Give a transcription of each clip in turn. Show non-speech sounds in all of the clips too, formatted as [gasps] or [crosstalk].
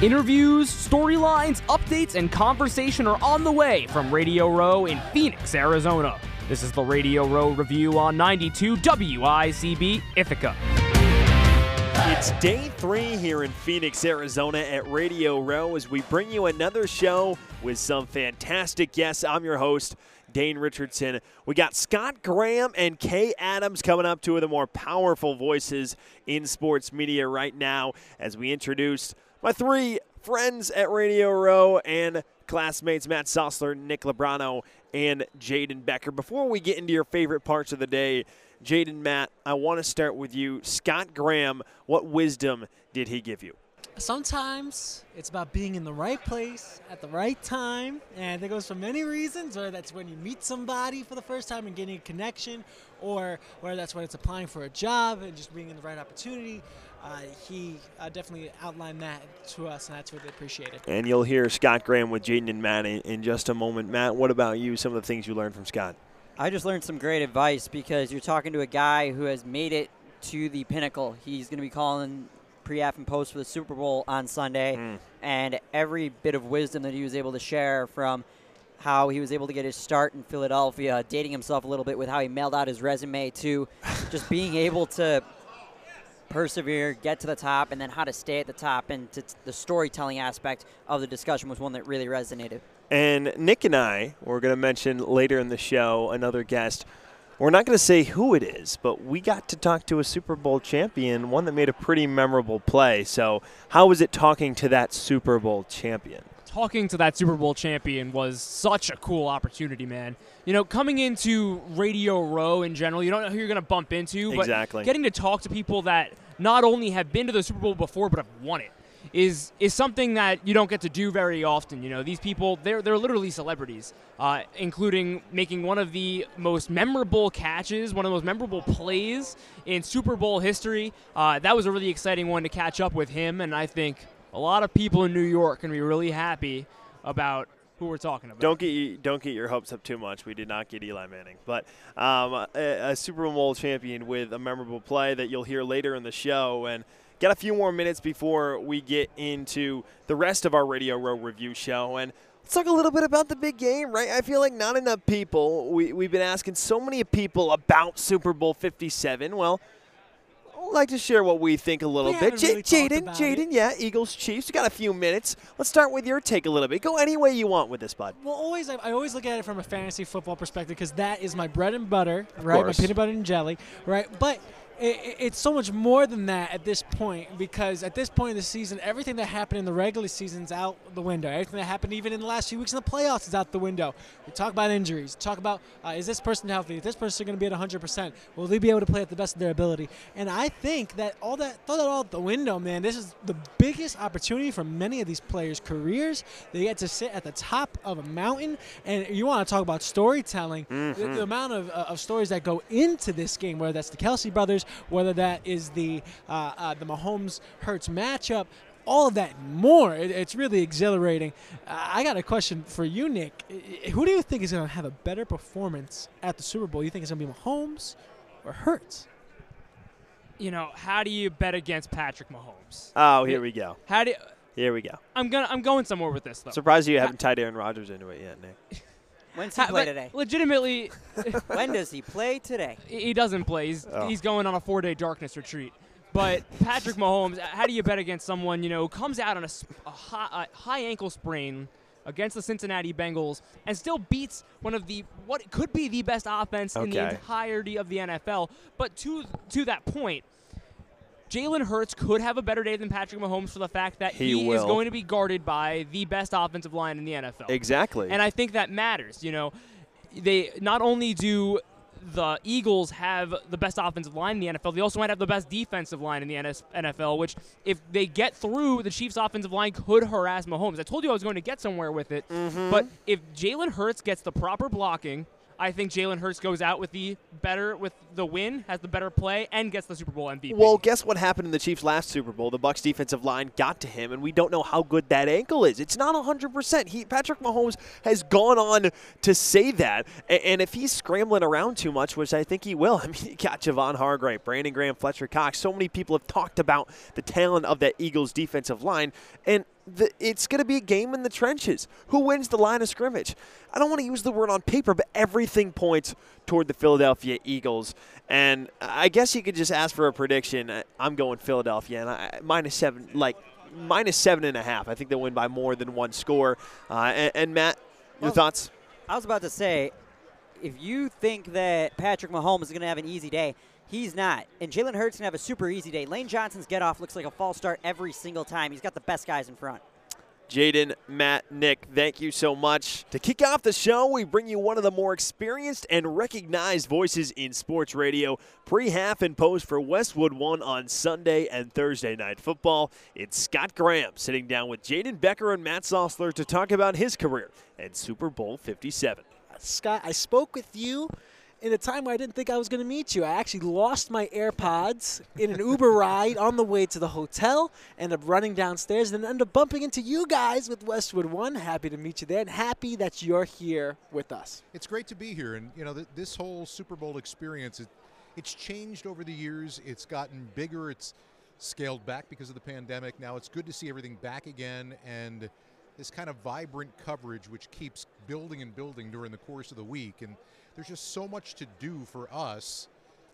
Interviews, storylines, updates, and conversation are on the way from Radio Row in Phoenix, Arizona. This is the Radio Row Review on 92 WICB Ithaca. It's day three here in Phoenix, Arizona at Radio Row as we bring you another show with some fantastic guests. I'm your host, Dane Richardson. We got Scott Graham and Kay Adams coming up, two of the more powerful voices in sports media right now, as we introduce my three friends at Radio Row and classmates Matt Sossler, Nick Lebrano, and Jaden Becker. Before we get into your favorite parts of the day, Jaden, Matt, I want to start with you. Scott Graham, what wisdom did he give you? Sometimes it's about being in the right place at the right time, and that goes for many reasons. Whether that's when you meet somebody for the first time and getting a connection, or whether that's when it's applying for a job and just being in the right opportunity. Uh, he uh, definitely outlined that to us, and that's really appreciated. And you'll hear Scott Graham with Jaden and Matt in, in just a moment. Matt, what about you? Some of the things you learned from Scott? I just learned some great advice because you're talking to a guy who has made it to the pinnacle. He's going to be calling pre-app and post for the Super Bowl on Sunday, Mm. and every bit of wisdom that he was able to share from how he was able to get his start in Philadelphia, dating himself a little bit with how he mailed out his resume to just being able to persevere, get to the top, and then how to stay at the top. And to the storytelling aspect of the discussion was one that really resonated. And Nick and I, we're going to mention later in the show another guest. We're not going to say who it is, but we got to talk to a Super Bowl champion, one that made a pretty memorable play. So, how was it talking to that Super Bowl champion? Talking to that Super Bowl champion was such a cool opportunity, man. You know, coming into Radio Row in general, you don't know who you're going to bump into, but Exactly. getting to talk to people that not only have been to the Super Bowl before but have won it is is something that you don't get to do very often. You know, these people they're they're literally celebrities, uh, including making one of the most memorable catches, one of the most memorable plays in Super Bowl history. Uh, that was a really exciting one to catch up with him, and I think a lot of people in New York can be really happy about who we're talking about. Don't get don't get your hopes up too much. We did not get Eli Manning, but um, a, a Super Bowl champion with a memorable play that you'll hear later in the show. And got a few more minutes before we get into the rest of our Radio Row review show. And let's talk a little bit about the big game, right? I feel like not enough people. We, we've been asking so many people about Super Bowl 57. Well. Like to share what we think a little We bit. really Jaden, Jaden, yeah, Eagles, Chiefs. You got a few minutes. Let's start with your take a little bit. Go any way you want with this, bud. Well, always I, I always look at it from a fantasy football perspective because that is my bread and butter, right? My peanut butter and jelly, right? But it, it's so much more than that at this point because at this point in the season, everything that happened in the regular season's out the window. Everything that happened even in the last few weeks in the playoffs is out the window. We talk about injuries. Talk about uh, is this person healthy? Is this person going to be at 100%? Will they be able to play at the best of their ability? And I think that all that throw that all out the window, man. This is the biggest opportunity for many of these players' careers. They get to sit at the top of a mountain, and you want to talk about storytelling. The, the amount of, uh, of stories that go into this game, whether that's the Kelce brothers, whether that is the uh, uh, the Mahomes Hurts matchup. All of that and more. It, it's really exhilarating. Uh, I got a question for you, Nick. I- I- Who do you think is going to have a better performance at the Super Bowl? You think it's going to be Mahomes or Hurts? you know, how do you bet against Patrick Mahomes? Oh, here we go. How do Here we go. I'm gonna I'm going somewhere with this though. Surprised you haven't tied Aaron Rodgers into it yet, Nick. When's he Ha- play today? Legitimately, [laughs] when does he play today? [laughs] he doesn't play. He's, Oh. he's going on a four-day darkness retreat. But [laughs] Patrick Mahomes, how do you bet against someone you know who comes out on a, s- a high, a high ankle sprain against the Cincinnati Bengals and still beats one of the what could be the best offense in the entirety of the NFL? But to to that point. Jalen Hurts could have a better day than Patrick Mahomes for the fact that He he, is going to be guarded by the best offensive line in the NFL. Exactly. And I think that matters. You know, they not only do the Eagles have the best offensive line in the NFL, they also might have the best defensive line in the NS NFL, which, if they get through, the Chiefs' offensive line could harass Mahomes. I told you I was going to get somewhere with it. Mm-hmm. But if Jalen Hurts gets the proper blocking, I think Jalen Hurts goes out with the better with the win, has the better play, and gets the Super Bowl MVP. Well, guess what happened in the Chiefs' last Super Bowl? The Bucks' defensive line got to him, and we don't know how good that ankle is. It's not 100%. He, Patrick Mahomes has gone on to say that, and, if he's scrambling around too much, which I think he will, [laughs] I mean, you got Javon Hargrave, Brandon Graham, Fletcher Cox. So many people have talked about the talent of that Eagles defensive line, and the, it's going to be a game in the trenches. Who wins the line of scrimmage? I don't want to use the word on paper, but everything points toward the Philadelphia Eagles. And I guess you could just ask for a prediction. I'm going Philadelphia, and I, minus seven, like minus seven and a half. I think they'll win by more than one score. Uh, and, and, Matt, your well, thoughts? I was about to say, if you think that Patrick Mahomes is going to have an easy day, He's not. And Jalen Hurts can have a super easy day. Lane Johnson's get off looks like a false start every single time. He's got the best guys in front. Jaden, Matt, Nick, thank you so much. To kick off the show, we bring you one of the more experienced and recognized voices in sports radio, pre, half, and post for Westwood One on Sunday and Thursday night football. It's Scott Graham sitting down with Jaden Becker and Matt Sossler to talk about his career and Super Bowl 57. Scott, I spoke with you in a time where I didn't think I was going to meet you. I actually lost my AirPods in an Uber ride on the way to the hotel, ended up running downstairs, and ended up bumping into you guys with Westwood One. Happy to meet you there, and happy that you're here with us. It's great to be here, and you know th- this whole Super Bowl experience. It, it's changed over the years. It's gotten bigger. It's scaled back because of the pandemic. Now it's good to see everything back again, and this kind of vibrant coverage, which keeps building and building during the course of the week, and there's just so much to do for us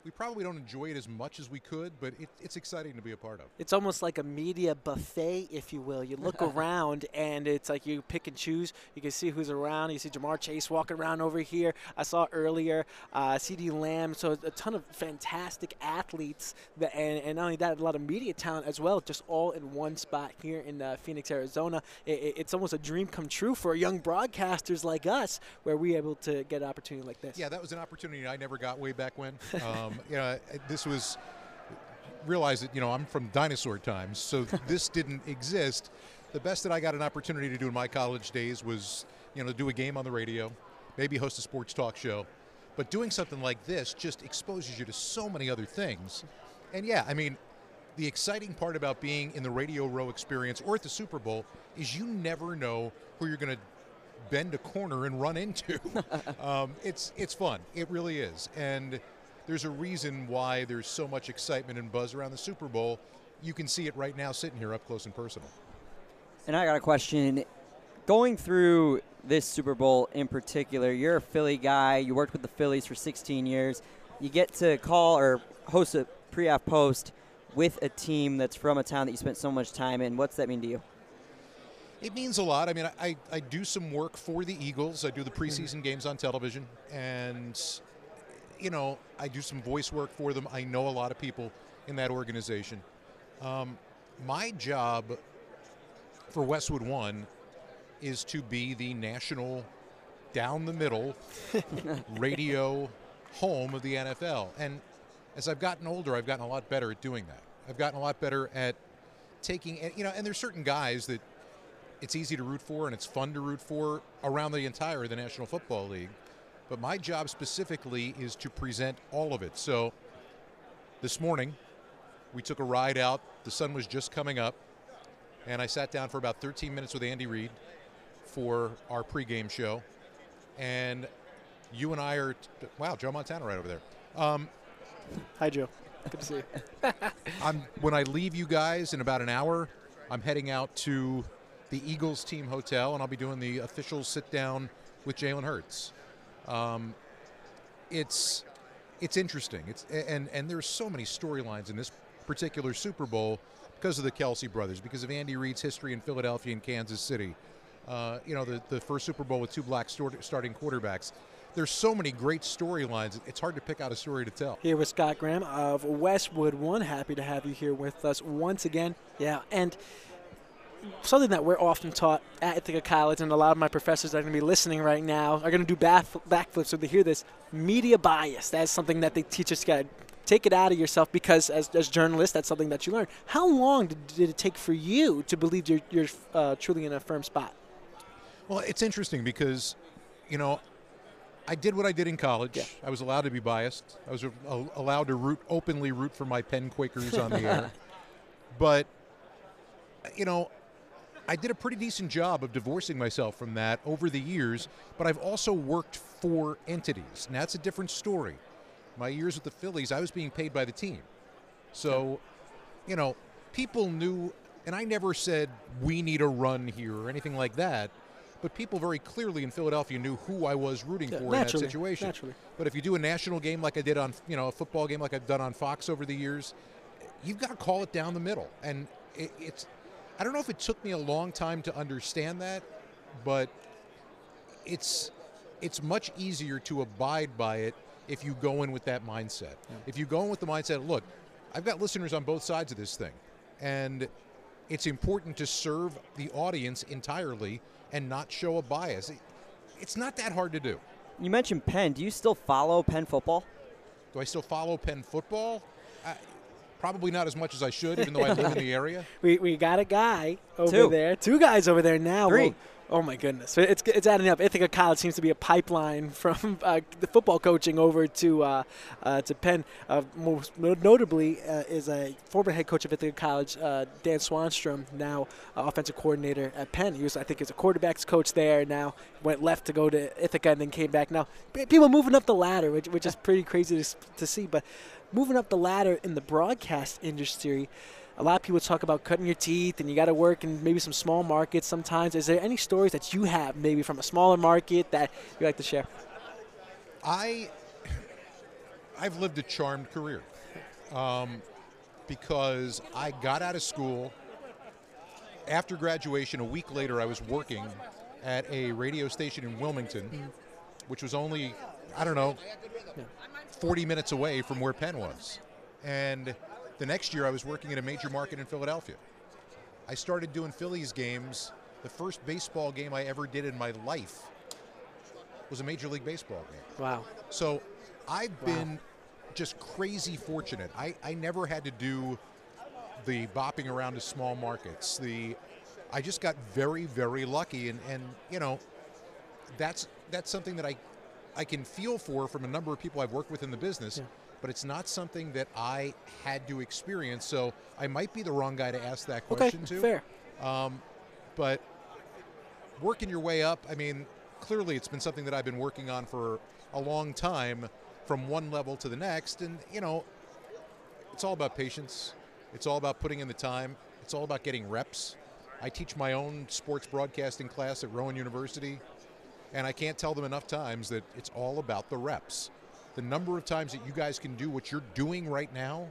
we probably don't enjoy it as much as we could, but it, it's exciting to be a part of. It's almost like a media buffet, if you will. You look [laughs] around, and it's like you pick and choose. You can see who's around. You see Ja'Marr Chase walking around over here. I saw earlier uh, CeeDee Lamb. So a ton of fantastic athletes, that, and, and not only that, a lot of media talent as well, just all in one spot here in uh, Phoenix, Arizona. It, it's almost a dream come true for young broadcasters like us, where we're able to get an opportunity like this. Yeah, that was an opportunity I never got way back when. [laughs] Um, you know, this was realize that you know I'm from dinosaur times, so [laughs] this didn't exist. The best that I got an opportunity to do in my college days was you know do a game on the radio, maybe host a sports talk show, but doing something like this just exposes you to so many other things. And yeah, I mean, the exciting part about being in the Radio Row experience or at the Super Bowl is you never know who you're going to bend a corner and run into. [laughs] um, it's it's fun. It really is, and there's a reason why there's so much excitement and buzz around the Super Bowl. You can see it right now sitting here up close and personal. And I got a question. Going through this Super Bowl in particular, you're a Philly guy. You worked with the Phillies for 16 years. You get to call or host a pre-app post with a team that's from a town that you spent so much time in. What's that mean to you? It means a lot. I mean, I, I do some work for the Eagles. I do the preseason mm-hmm. games on television, and you know, I do some voice work for them. I know a lot of people in that organization. Um, my job for Westwood One is to be the national, down the middle [laughs] radio home of the NFL. And as I've gotten older, I've gotten a lot better at doing that. I've gotten a lot better at taking, you know, and there's certain guys that it's easy to root for and it's fun to root for around the entire the National Football League. But my job specifically is to present all of it. So this morning, we took a ride out. The sun was just coming up. And I sat down for about 13 minutes with Andy Reid for our pregame show. And you and I are, wow, Joe Montana right over there. Um, Hi, Joe. Good to see you. [laughs] I'm, when I leave you guys in about an hour, I'm heading out to the Eagles team hotel, and I'll be doing the official sit down with Jalen Hurts. Um, it's it's interesting. It's and and there's so many storylines in this particular Super Bowl because of the Kelce brothers, because of Andy Reid's history in Philadelphia and Kansas City. Uh, you know, the, the first Super Bowl with two black starting quarterbacks. There's so many great storylines. It's hard to pick out a story to tell. Here with Scott Graham of Westwood One. Happy to have you here with us once again. Yeah, and something that we're often taught at Ithaca College, and a lot of my professors that are going to be listening right now are going to do back, backflips when they hear this. Media bias. That's something that they teach us. Got take it out of yourself because as, as journalists, that's something that you learn. How long did, did it take for you to believe you're, you're uh, truly in a firm spot? Well, it's interesting because, you know, I did what I did in college. Yeah. I was allowed to be biased. I was a- allowed to root openly root for my Penn Quakers on the air. [laughs] But you know, I did a pretty decent job of divorcing myself from that over the years, but I've also worked for entities, and that's a different story. My years with the Phillies, I was being paid by the team. So, you know, people knew, and I never said we need a run here or anything like that, but people very clearly in Philadelphia knew who I was rooting Yeah, for in that situation. naturally. But if you do a national game like I did on, you know, a football game like I've done on Fox over the years, you've got to call it down the middle. And it, it's, I don't know if it took me a long time to understand that, but it's, it's much easier to abide by it if you go in with that mindset. If you go in with the mindset, look, I've got listeners on both sides of this thing, and it's important to serve the audience entirely and not show a bias. It- It's not that hard to do. You mentioned Penn. Do you still follow Penn football? Do I still follow Penn football? I, probably not as much as I should, even though I live in the area. [laughs] We, we got a guy over Two. there, two guys over there now. Three. Well, oh my goodness, it's it's adding up. Ithaca College seems to be a pipeline [laughs] from uh, the football coaching over to uh, uh, to Penn. Uh, most notably uh, is a former head coach of Ithaca College, uh, Dan Swanstrom, now uh, offensive coordinator at Penn. He was, I think, is a quarterbacks coach there. Now went left to go to Ithaca and then came back. Now people moving up the ladder, which, which is pretty crazy to, to see. But moving up the ladder in the broadcast industry a lot of people talk about cutting your teeth and you got to work in maybe some small markets sometimes. Is there any stories that you have maybe from a smaller market that you like to share? I, I've lived a charmed career um, because I got out of school. After graduation, a week later, I was working at a radio station in Wilmington, which was only, I don't know, 40 minutes away from where Penn was. And the next year, I was working in a major market in Philadelphia. I started doing Phillies games. The first baseball game I ever did in my life was a Major League Baseball game. Wow. So I've been just crazy fortunate. I, I never had to do the bopping around to small markets. The I just got very, very lucky and, and you know, that's that's something that I I can feel for from a number of people I've worked with in the business, but it's not something that I had to experience. So I might be the wrong guy to ask that Okay, question to. fair. Um, but working your way up, I mean, clearly it's been something that I've been working on for a long time from one level to the next. And, you know, it's all about patience, it's all about putting in the time, it's all about getting reps. I teach my own sports broadcasting class at Rowan University, and I can't tell them enough times that it's all about the reps. The number of times that you guys can do what you're doing right now,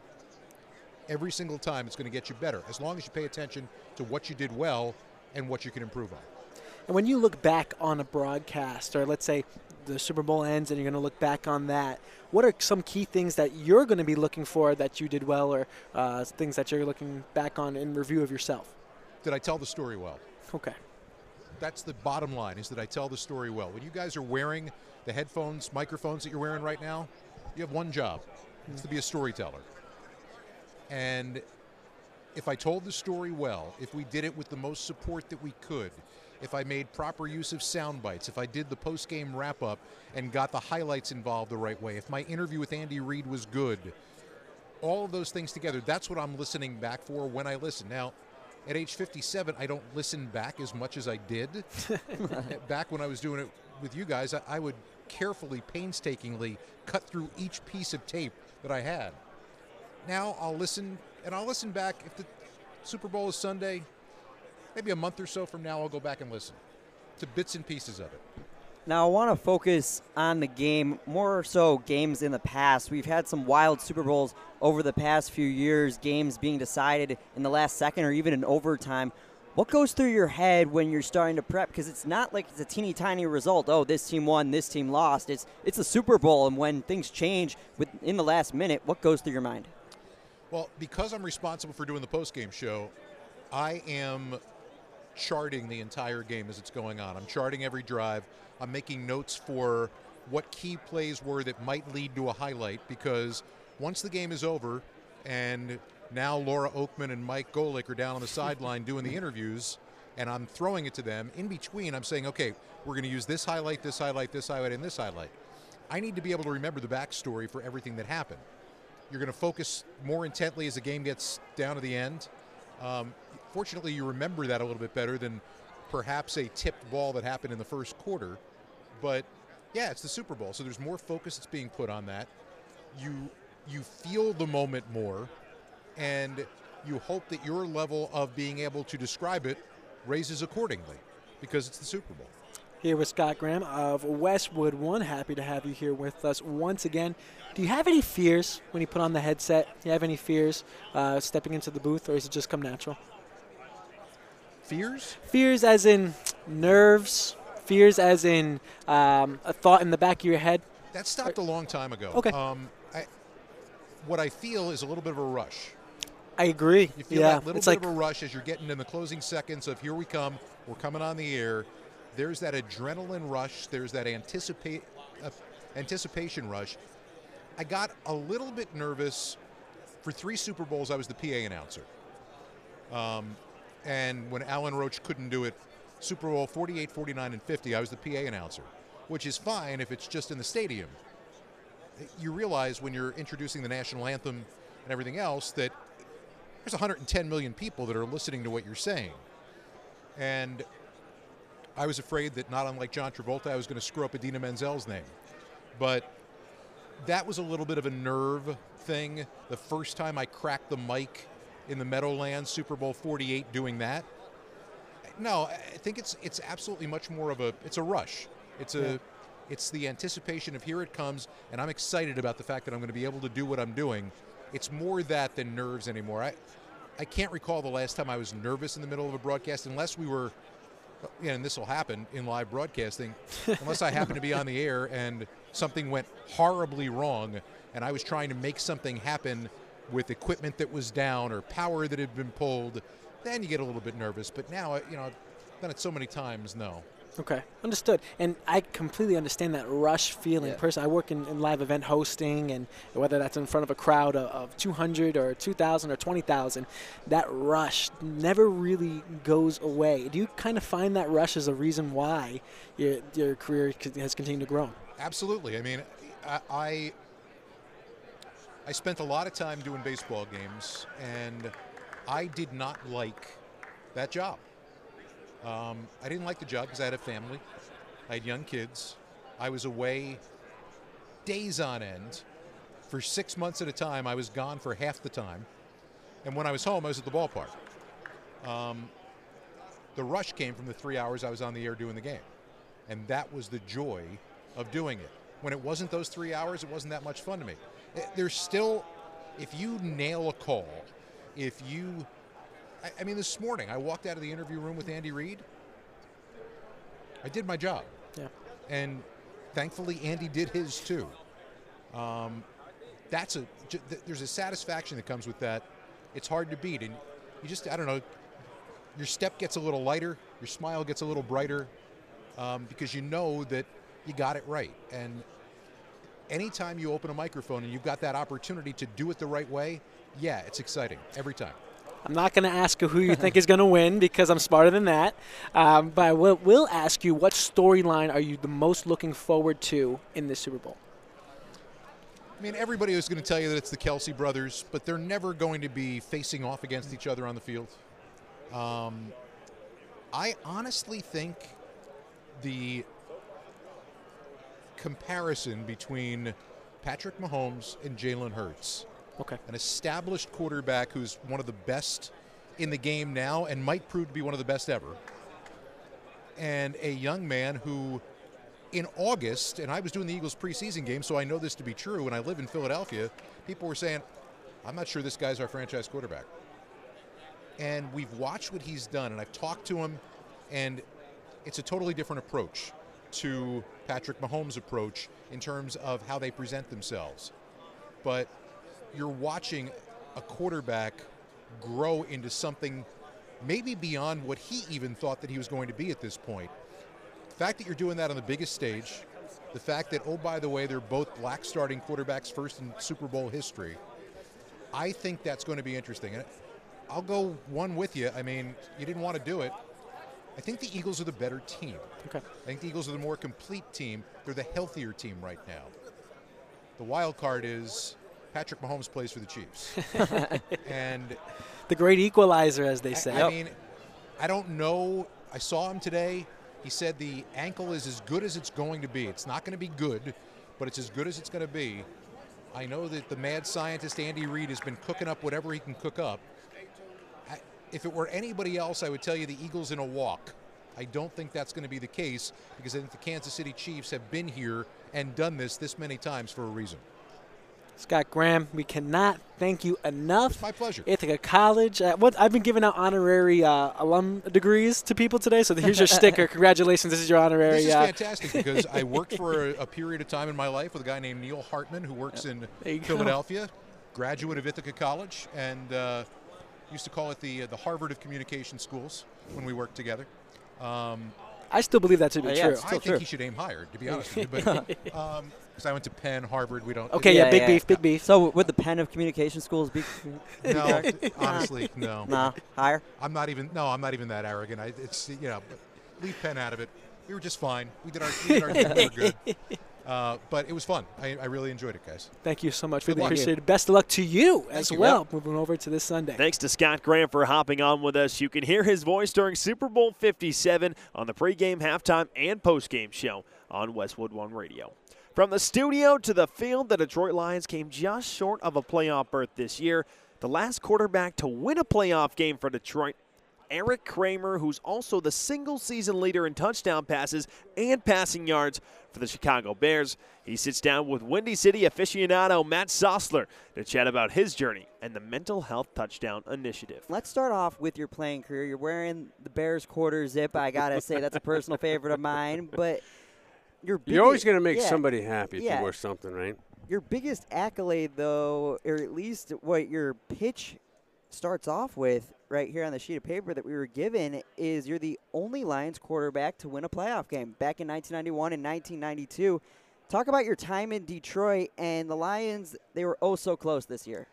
every single time it's going to get you better as long as you pay attention to what you did well and what you can improve on. And when you look back on a broadcast, or let's say the Super Bowl ends and you're going to look back on that, what are some key things that you're going to be looking for that you did well, or uh, things that you're looking back on in review of yourself? Did I tell the story well? Okay. That's the bottom line is that I tell the story well. When you guys are wearing the headphones, microphones that you're wearing right now, you have one job. It's to be a storyteller. And if I told the story well, if we did it with the most support that we could, if I made proper use of sound bites, if I did the post game wrap up and got the highlights involved the right way, if my interview with Andy Reid was good, all of those things together, that's what I'm listening back for when I listen. Now, at age 57, I don't listen back as much as I did. [laughs] [laughs] back when I was doing it with you guys, I, I would carefully, painstakingly cut through each piece of tape that I had. Now I'll listen, and I'll listen back if the Super Bowl is Sunday. Maybe a month or so from now, I'll go back and listen to bits and pieces of it. Now, I want to focus on the game, more so games in the past. We've had some wild Super Bowls over the past few years, games being decided in the last second or even in overtime. What goes through your head when you're starting to prep? Because it's not like it's a teeny tiny result. Oh, this team won, this team lost. It's it's a Super Bowl, and when things change with, in the last minute, what goes through your mind? Well, because I'm responsible for doing the post-game show, I am charting the entire game as it's going on. I'm charting every drive. I'm making notes for what key plays were that might lead to a highlight because once the game is over and now Laura Okmin and Mike Golic are down on the [laughs] sideline doing the interviews and I'm throwing it to them, in between I'm saying, okay, we're going to use this highlight, this highlight, this highlight, and this highlight. I need to be able to remember the backstory for everything that happened. You're going to focus more intently as the game gets down to the end. Um, fortunately, you remember that a little bit better than perhaps a tipped ball that happened in the first quarter. But yeah, it's the Super Bowl, so there's more focus that's being put on that. You you feel the moment more, and you hope that your level of being able to describe it raises accordingly, because it's the Super Bowl. Here with Scott Graham of Westwood One. Happy to have you here with us once again. Do you have any fears when you put on the headset? Do you have any fears uh, stepping into the booth, or does it just come natural? Fears? Fears as in nerves, fears as in um, a thought in the back of your head. That stopped a long time ago. Okay. Um, I, what I feel is a little bit of a rush. I agree. You feel yeah, that little it's bit like of a rush as you're getting in the closing seconds of here we come, we're coming on the air. There's that adrenaline rush. There's that anticipate uh, anticipation rush. I got a little bit nervous. For three Super Bowls, I was the PA announcer. Um, and when Alan Roach couldn't do it, Super Bowl 48, 49, and 50, I was the PA announcer, which is fine if it's just in the stadium. You realize when you're introducing the national anthem and everything else that there's 110 million people that are listening to what you're saying. And I was afraid that not unlike John Travolta, I was going to screw up Idina Menzel's name. But that was a little bit of a nerve thing. The first time I cracked the mic in the Meadowlands Super Bowl 48 doing that. No, I think it's it's absolutely much more of a it's a rush. It's a Yeah. it's the anticipation of here it comes and I'm excited about the fact that I'm going to be able to do what I'm doing. It's more that than nerves anymore. I I can't recall the last time I was nervous in the middle of a broadcast unless we were yeah, and this will happen in live broadcasting, [laughs] unless I happen to be on the air and something went horribly wrong and I was trying to make something happen with equipment that was down or power that had been pulled, then you get a little bit nervous. But now, you know, I've done it so many times, no. Okay, understood. And I completely understand that rush feeling. Yeah. Person, I work in, in live event hosting, and whether that's in front of a crowd of, of 200 or 2,000 or 20,000, that rush never really goes away. Do you kind of find that rush as a reason why your, your career has continued to grow? Absolutely. I mean, I, I I spent a lot of time doing baseball games, and I did not like that job. Um, I didn't like the job because I had a family, I had young kids, I was away days on end. For six months at a time, I was gone for half the time, and when I was home, I was at the ballpark. Um, the rush came from the three hours I was on the air doing the game, and that was the joy of doing it. When it wasn't those three hours, it wasn't that much fun to me. Eh, There's still, if you nail a call, if you, I, I mean, this morning I walked out of the interview room with Andy Reid. I did my job, Yeah. and thankfully Andy did his too. Um, that's a there's a satisfaction that comes with that. It's hard to beat, and you just I don't know. Your step gets a little lighter, your smile gets a little brighter, um, because you know that you got it right. And anytime you open a microphone and you've got that opportunity to do it the right way, yeah, it's exciting every time. I'm not going to ask who you think is going to win because I'm smarter than that. Um, but I will, will ask you what storyline are you the most looking forward to in this Super Bowl? I mean, everybody is going to tell you that it's the Kelce brothers, but they're never going to be facing off against each other on the field. Um, I honestly think the comparison between Patrick Mahomes and Jalen Hurts, Okay. an established quarterback who's one of the best in the game now and might prove to be one of the best ever, and a young man who in August, and I was doing the Eagles preseason game, so I know this to be true, and I live in Philadelphia, people were saying, I'm not sure this guy's our franchise quarterback. And we've watched what he's done, and I've talked to him, and it's a totally different approach to Patrick Mahomes' approach in terms of how they present themselves. But you're watching a quarterback grow into something maybe beyond what he even thought that he was going to be at this point. The fact that you're doing that on the biggest stage, the fact that, oh, by the way, they're both black starting quarterbacks first in Super Bowl history, I think that's going to be interesting. And I'll go one with you. I mean, you didn't want to do it. I think the Eagles are the better team. Okay. I think the Eagles are the more complete team. They're the healthier team right now. The wild card is Patrick Mahomes plays for the Chiefs, [laughs] and The great equalizer, as they I- say. I, mean, I don't know. I saw him today. He said the ankle is as good as it's going to be. It's not going to be good, but it's as good as it's going to be. I know that the mad scientist Andy Reid has been cooking up whatever he can cook up. If it were anybody else, I would tell you the Eagles in a walk. I don't think that's going to be the case because I think the Kansas City Chiefs have been here and done this this many times for a reason. Scott Graham, we cannot thank you enough. It's My pleasure. Ithaca College. Uh, what I've been giving out honorary uh, alum degrees to people today, so here's your sticker. [laughs] Congratulations, this is your honorary. This is uh, fantastic [laughs] because I worked for a, a period of time in my life with a guy named Neil Hartman who works in There you go. Philadelphia, graduate of Ithaca College, and uh, used to call it the uh, the Harvard of Communication Schools when we worked together. Um, I still believe that to be Uh, yeah, true. I Still think true. he should aim higher, to be [laughs] honest with you. But because I went to Penn, Harvard, we don't. Okay, yeah, big beef, big beef. So would the Penn of communication schools be? No, [laughs] honestly, [laughs] no. nah, higher. I'm not even. No, I'm not even that arrogant. I, it's you know, leave Penn out of it. We were just fine. We did our. We did our thing. We were good. Uh, but it was fun. I, I really enjoyed it, guys. Thank you so much. Good Really luck. appreciate it. Best of luck to you as you. well. Moving over to this Sunday. Thanks to Scott Graham for hopping on with us. You can hear his voice during Super Bowl 57 on the pregame, halftime, and postgame show on Westwood One Radio. From the studio to the field, the Detroit Lions came just short of a playoff berth this year. The last quarterback to win a playoff game for Detroit, Eric Kramer, who's also the single season leader in touchdown passes and passing yards for the Chicago Bears. He sits down with Windy City aficionado Matt Sossler to chat about his journey and the mental health touchdown initiative. Let's start off with your playing career. You're wearing the Bears quarter zip. I gotta say that's a personal favorite of mine. But your You're always going to make yeah, somebody happy if you wear something, right? Your biggest accolade, though, or at least what your pitch starts off with, right here on the sheet of paper that we were given, is you're the only Lions quarterback to win a playoff game back in 1991 and 1992. Talk about your time in Detroit and the Lions. They were oh so close this year.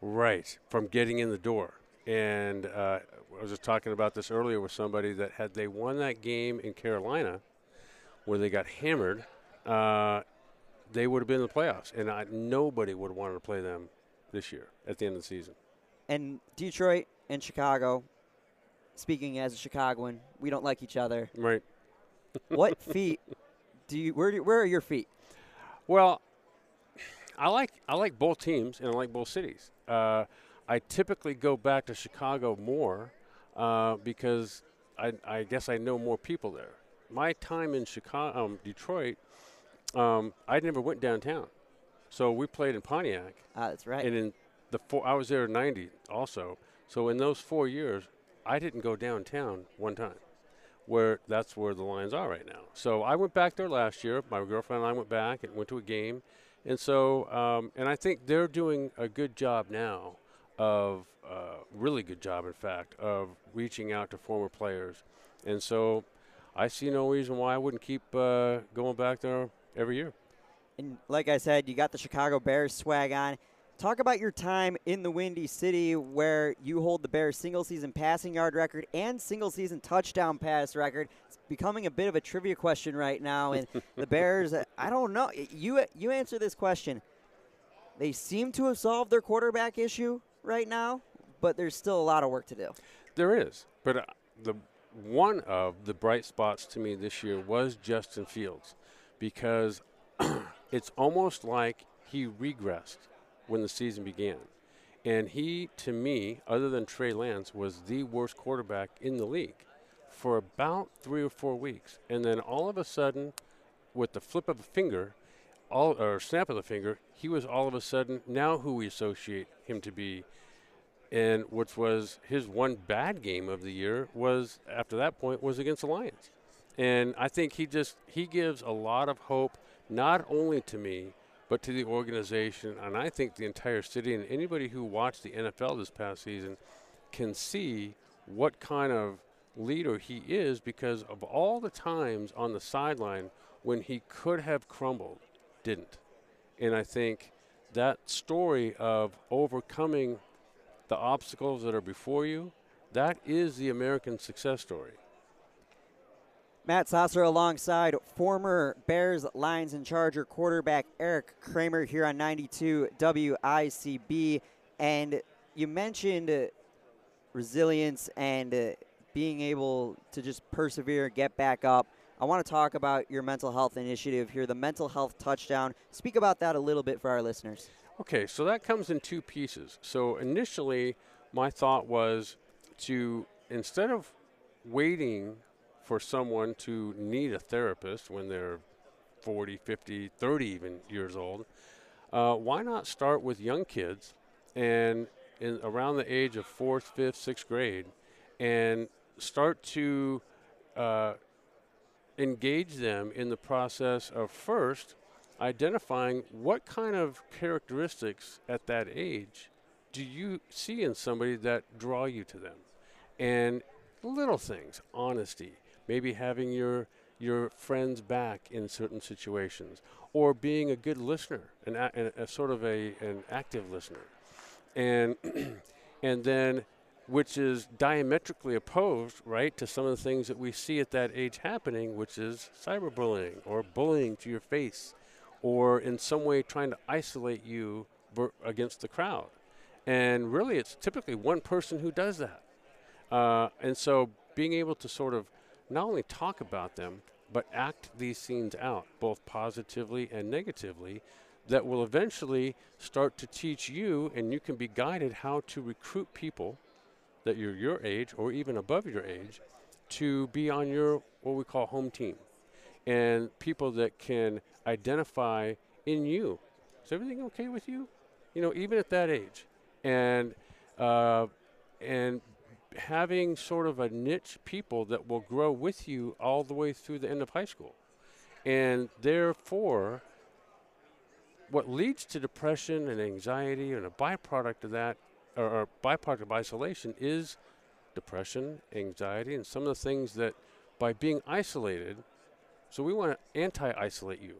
Right, from getting in the door. And uh, I was just talking about this earlier with somebody that had they won that game in Carolina, where they got hammered, uh, they would have been in the playoffs, and I, nobody would have wanted to play them this year at the end of the season. And Detroit and Chicago. Speaking as a Chicagoan, we don't like each other. Right. What [laughs] feet do you? Where do, where are your feet? Well, I like I like both teams and I like both cities. Uh, I typically go back to Chicago more uh, because I, I guess I know more people there. My time in Chicago, um, Detroit, um, I never went downtown, so we played in Pontiac, Ah, that's right. and in the four, I was there in '90 also. So in those four years, I didn't go downtown one time. Where that's where the Lions are right now. So I went back there last year. My girlfriend and I went back and went to a game, and so um, and I think they're doing a good job now of uh, really good job, in fact, of reaching out to former players, and so I see no reason why I wouldn't keep uh, going back there every year. And like I said, you got the Chicago Bears swag on. Talk about your time in the Windy City where you hold the Bears single season passing yard record and single season touchdown pass record. It's becoming a bit of a trivia question right now and the [laughs] Bears, I don't know. You you answer this question. They seem to have solved their quarterback issue right now, but there's still a lot of work to do. There is, but uh, the one of the bright spots to me this year was Justin Fields, because [clears throat] it's almost like he regressed when the season began, and he, to me, other than Trey Lance, was the worst quarterback in the league for about three or four weeks, and then all of a sudden, with the flip of a finger, all or snap of the finger, he was all of a sudden now who we associate him to be. And which was his one bad game of the year was after that point was against the Lions. And I think he just he gives a lot of hope not only to me but to the organization and I think the entire city and anybody who watched the NFL this past season can see what kind of leader he is because of all the times on the sideline when he could have crumbled didn't. And I think that story of overcoming the obstacles that are before you, that is the American success story. Matt Sasser alongside former Bears, Lions, and Charger quarterback Eric Kramer here on 92 WICB. And you mentioned uh, resilience and uh, being able to just persevere, get back up. I want to talk about your mental health initiative here, the mental health touchdown. Speak about that a little bit for our listeners. Okay, so that comes in two pieces. So initially, my thought was to, instead of waiting for someone to need a therapist when they're 40, 50, 30 even years old, uh, why not start with young kids and in, around the age of fourth, fifth, sixth grade and start to uh, engage them in the process of first identifying what kind of characteristics at that age do you see in somebody that draw you to them? And little things honesty maybe having your your friends back in certain situations or being a good listener and a, a, sort of a an active listener and [clears throat] and then which is diametrically opposed, right, to some of the things that we see at that age happening, which is cyberbullying or bullying to your face, or in some way trying to isolate you against the crowd. And really, it's typically one person who does that. Uh, and so, being able to sort of not only talk about them, but act these scenes out, both positively and negatively, that will eventually start to teach you, and you can be guided how to recruit people that you're your age or even above your age to be on your what we call home team and people that can identify in you. Is everything okay with you? You know even at that age. And uh, and having sort of a niche people that will grow with you all the way through the end of high school. And therefore what leads to depression and anxiety and a byproduct of that or, or byproduct of isolation is depression, anxiety, and some of the things that by being isolated, so we want to anti isolate you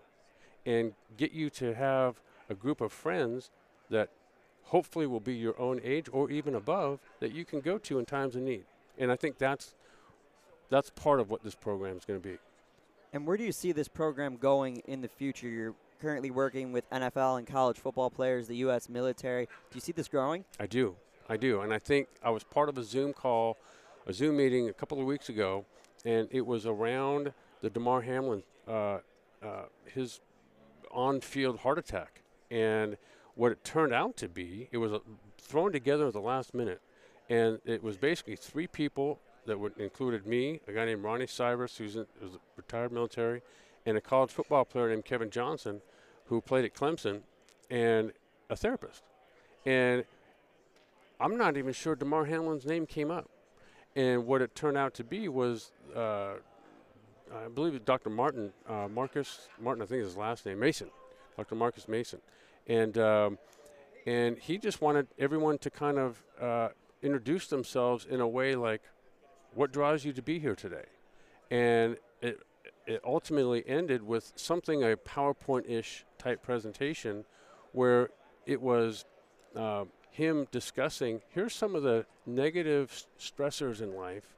and get you to have a group of friends that hopefully will be your own age or even above that you can go to in times of need. And I think that's that's part of what this program is going to be. And where do you see this program going in the future? You're currently working with NFL and college football players, the U.S. military. Do you see this growing? I do. I do. And I think I was part of a Zoom call, a Zoom meeting a couple of weeks ago, and it was around the Damar Hamlin, uh, uh, his on field heart attack. And what it turned out to be, it was uh, thrown together at the last minute. And it was basically three people that would included me, a guy named Ronnie Cyrus, who's in, who's retired military, and a college football player named Kevin Johnson, who played at Clemson, and a therapist. And I'm not even sure Damar Hamlin's name came up. And what it turned out to be was, uh, I believe Dr. Martin, uh, Marcus Martin, I think is his last name, Mason, Dr. Marcus Mason, and um, and he just wanted everyone to kind of uh, introduce themselves in a way like, what draws you to be here today, and it it ultimately ended with something a PowerPoint-ish type presentation, where it was uh, him discussing here's some of the negative stressors in life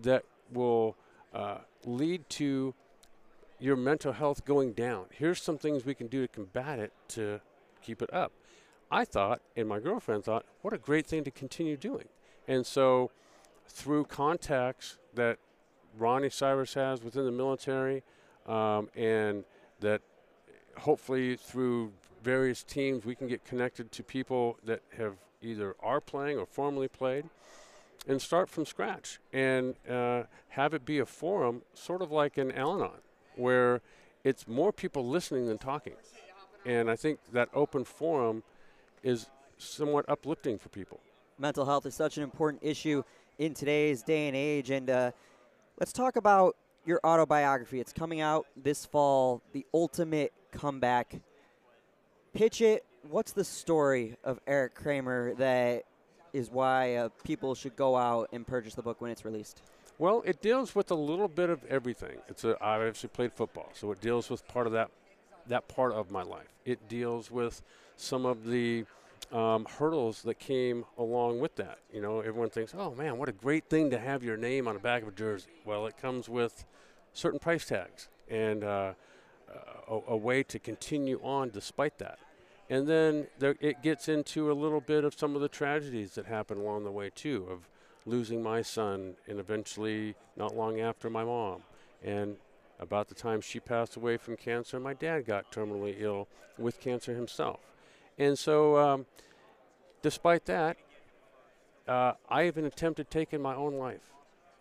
that will uh, lead to your mental health going down. Here's some things we can do to combat it to keep it up. I thought, and my girlfriend thought, what a great thing to continue doing. And so, through contacts that Ronnie Cyrus has within the military, um, and that hopefully through various teams we can get connected to people that have either are playing or formerly played and start from scratch and uh, have it be a forum sort of like an Al-Anon where it's more people listening than talking. And I think that open forum is somewhat uplifting for people. Mental health is such an important issue in today's day and age. And uh, let's talk about your autobiography. It's coming out this fall, The Ultimate Comeback. Pitch it. What's the story of Eric Kramer that is why uh, people should go out and purchase the book when it's released? Well, it deals with a little bit of everything. It's a, I obviously played football, so it deals with part of that that part of my life. It deals with some of the um, hurdles that came along with that. You know, everyone thinks, "Oh man, what a great thing to have your name on the back of a jersey." Well, it comes with certain price tags and uh, a, a, way to continue on despite that. And then there, it gets into a little bit of some of the tragedies that happen along the way too, of losing my son and eventually not long after my mom. And about the time she passed away from cancer, my dad got terminally ill with cancer himself. And so, um, despite that, uh, I even attempted taking my own life.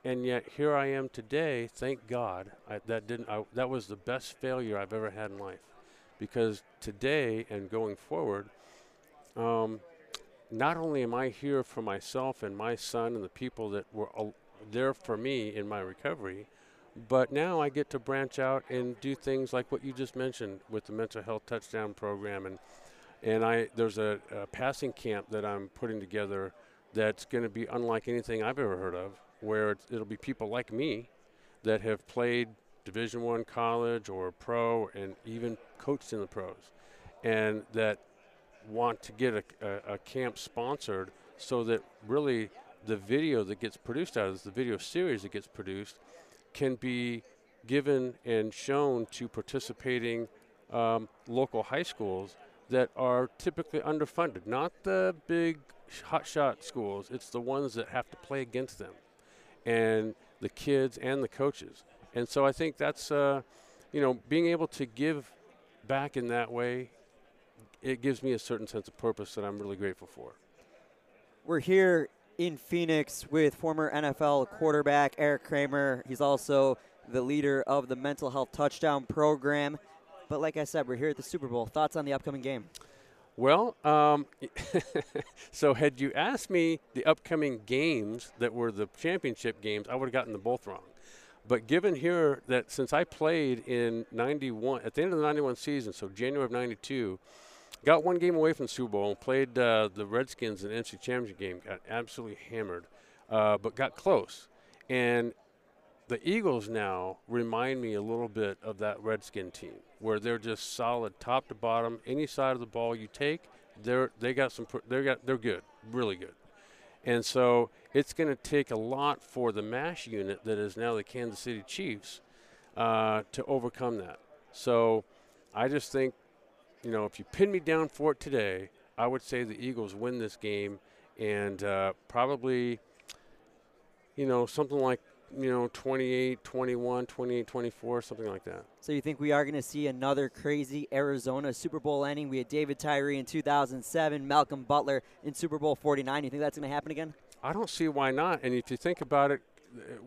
And yet here I am today. Thank God I, that didn't. I, that was the best failure I've ever had in life, because today and going forward, um, not only am I here for myself and my son and the people that were there for me in my recovery, but now I get to branch out and do things like what you just mentioned with the mental health touchdown program, and and I there's a, a passing camp that I'm putting together that's going to be unlike anything I've ever heard of, where it'll be people like me that have played Division One college or pro and even coached in the pros, and that want to get a, a, a camp sponsored so that really the video that gets produced out of this, the video series that gets produced, can be given and shown to participating um, local high schools that are typically underfunded. Not the big hotshot schools, it's the ones that have to play against them, and the kids and the coaches. And so I think that's, uh, you know, being able to give back in that way, it gives me a certain sense of purpose that I'm really grateful for. We're here in Phoenix with former NFL quarterback Eric Kramer. He's also the leader of the mental health touchdown program. But like I said, we're here at the Super Bowl. Thoughts on the upcoming game? Well, um, [laughs] so had you asked me the upcoming games that were the championship games, I would have gotten them both wrong. But given here that since I played in 91, at the end of the 91 season, so January of 92, got one game away from Super Bowl played uh, the Redskins in the NFC Championship game, got absolutely hammered, uh, but got close. And the Eagles now remind me a little bit of that Redskin team, where they're just solid top to bottom. Any side of the ball you take, they're they got some they got they're good, really good. And so it's going to take a lot for the mash unit that is now the Kansas City Chiefs uh, to overcome that. So I just think, you know, if you pin me down for it today, I would say the Eagles win this game and uh, probably, you know, something like you know 28 21 28 24 something like that. So you think we are going to see another crazy arizona super bowl ending? We had david tyree in 2007 malcolm butler in super bowl 49 you think that's going to happen again? I don't see why not. And if you think about it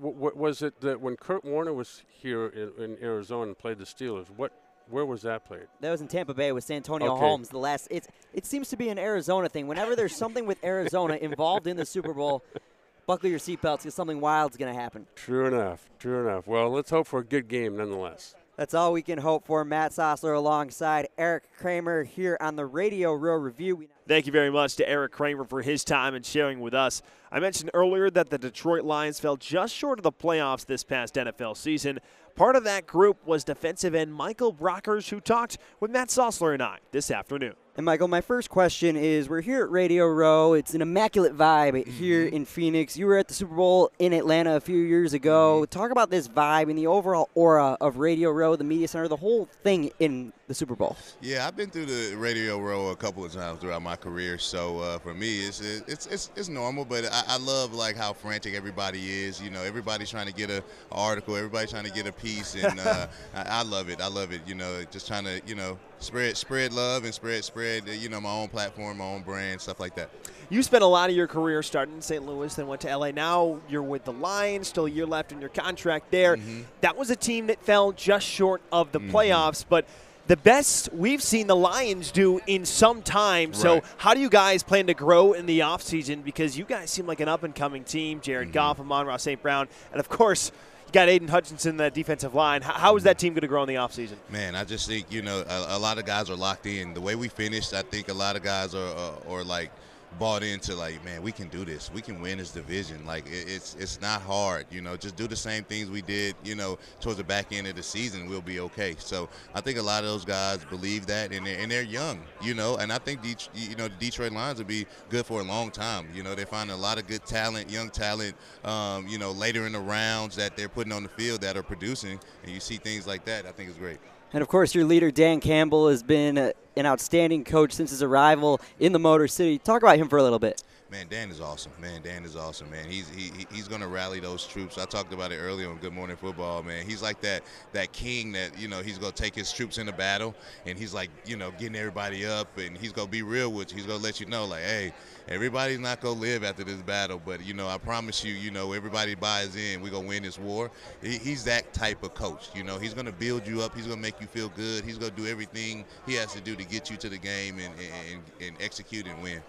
what was it that when kurt warner was here in, in arizona and played the steelers what where was that played? That was in Tampa Bay with Santonio okay. Holmes. The last, it's it seems to be an Arizona thing. Whenever there's something with Arizona involved in the Super Bowl, [laughs] buckle your seatbelts because something wild's going to happen. True enough. True enough. Well, let's hope for a good game nonetheless. That's all we can hope for. Matt Sossler alongside Eric Kramer here on the Radio Row Review. Thank you very much to Eric Kramer for his time and sharing with us. I mentioned earlier that the Detroit Lions fell just short of the playoffs this past NFL season. Part of that group was defensive end Michael Brockers, who talked with Matt Sossler and I this afternoon. And Michael, my first question is we're here at Radio Row. It's an immaculate vibe mm-hmm. here in Phoenix. You were at the Super Bowl in Atlanta a few years ago. Mm-hmm. Talk about this vibe and the overall aura of Radio Row, the media center, the whole thing in the Super Bowl. Yeah, I've been through the Radio Row a couple of times throughout my career. So uh, for me, it's, it's it's it's normal, but I, I, love like how frantic everybody is. You know, everybody's trying to get a, a article, everybody's trying to get a piece, and uh, [laughs] I, I love it. I love it. You know, just trying to you know spread spread love and spread spread you know my own platform, my own brand, stuff like that. You spent a lot of your career starting in St. Louis, then went to LA. Now you're with the Lions, still a year left in your contract there. Mm-hmm. That was a team that fell just short of the mm-hmm. playoffs, but the best we've seen the Lions do in some time. So, how do you guys plan to grow in the offseason? Because you guys seem like an up and coming team. Jared mm-hmm. Goff, Amon-Ra St. Brown, and of course, you got Aidan Hutchinson, that defensive line. How, how is that team going to grow in the offseason? Man, I just think, you know, a, a, lot of guys are locked in. The way we finished, I think a lot of guys are, are, are like, bought into like, man, we can do this. We can win this division. Like it, it's it's not hard. You know, just do the same things we did. You know, towards the back end of the season, we'll be okay. So I think a lot of those guys believe that, and they're, and they're young. You know, and I think Det- you know the Detroit Lions will be good for a long time. You know, they find a lot of good talent, young talent. Um, you know, later in the rounds that they're putting on the field that are producing, and you see things like that. I think it's great. And of course, your leader, Dan Campbell, has been uh, an outstanding coach since his arrival in the Motor City. Talk about him for a little bit. Man, Dan is awesome. Man, Dan is awesome. Man, he's he, he- he's going to rally those troops. I talked about it earlier on Good Morning Football. Man, he's like that that king that you know he's going to take his troops into battle, and he's like you know getting everybody up, and he's going to be real with you. He's going to let you know like, hey, everybody's not going to live after this battle, but you know I promise you, you know everybody buys in. We're going to win this war. He, he's that type of coach. You know, he's going to build you up. He's going to make you feel good. He's going to do everything he has to do to get you to the game and and, and execute and win.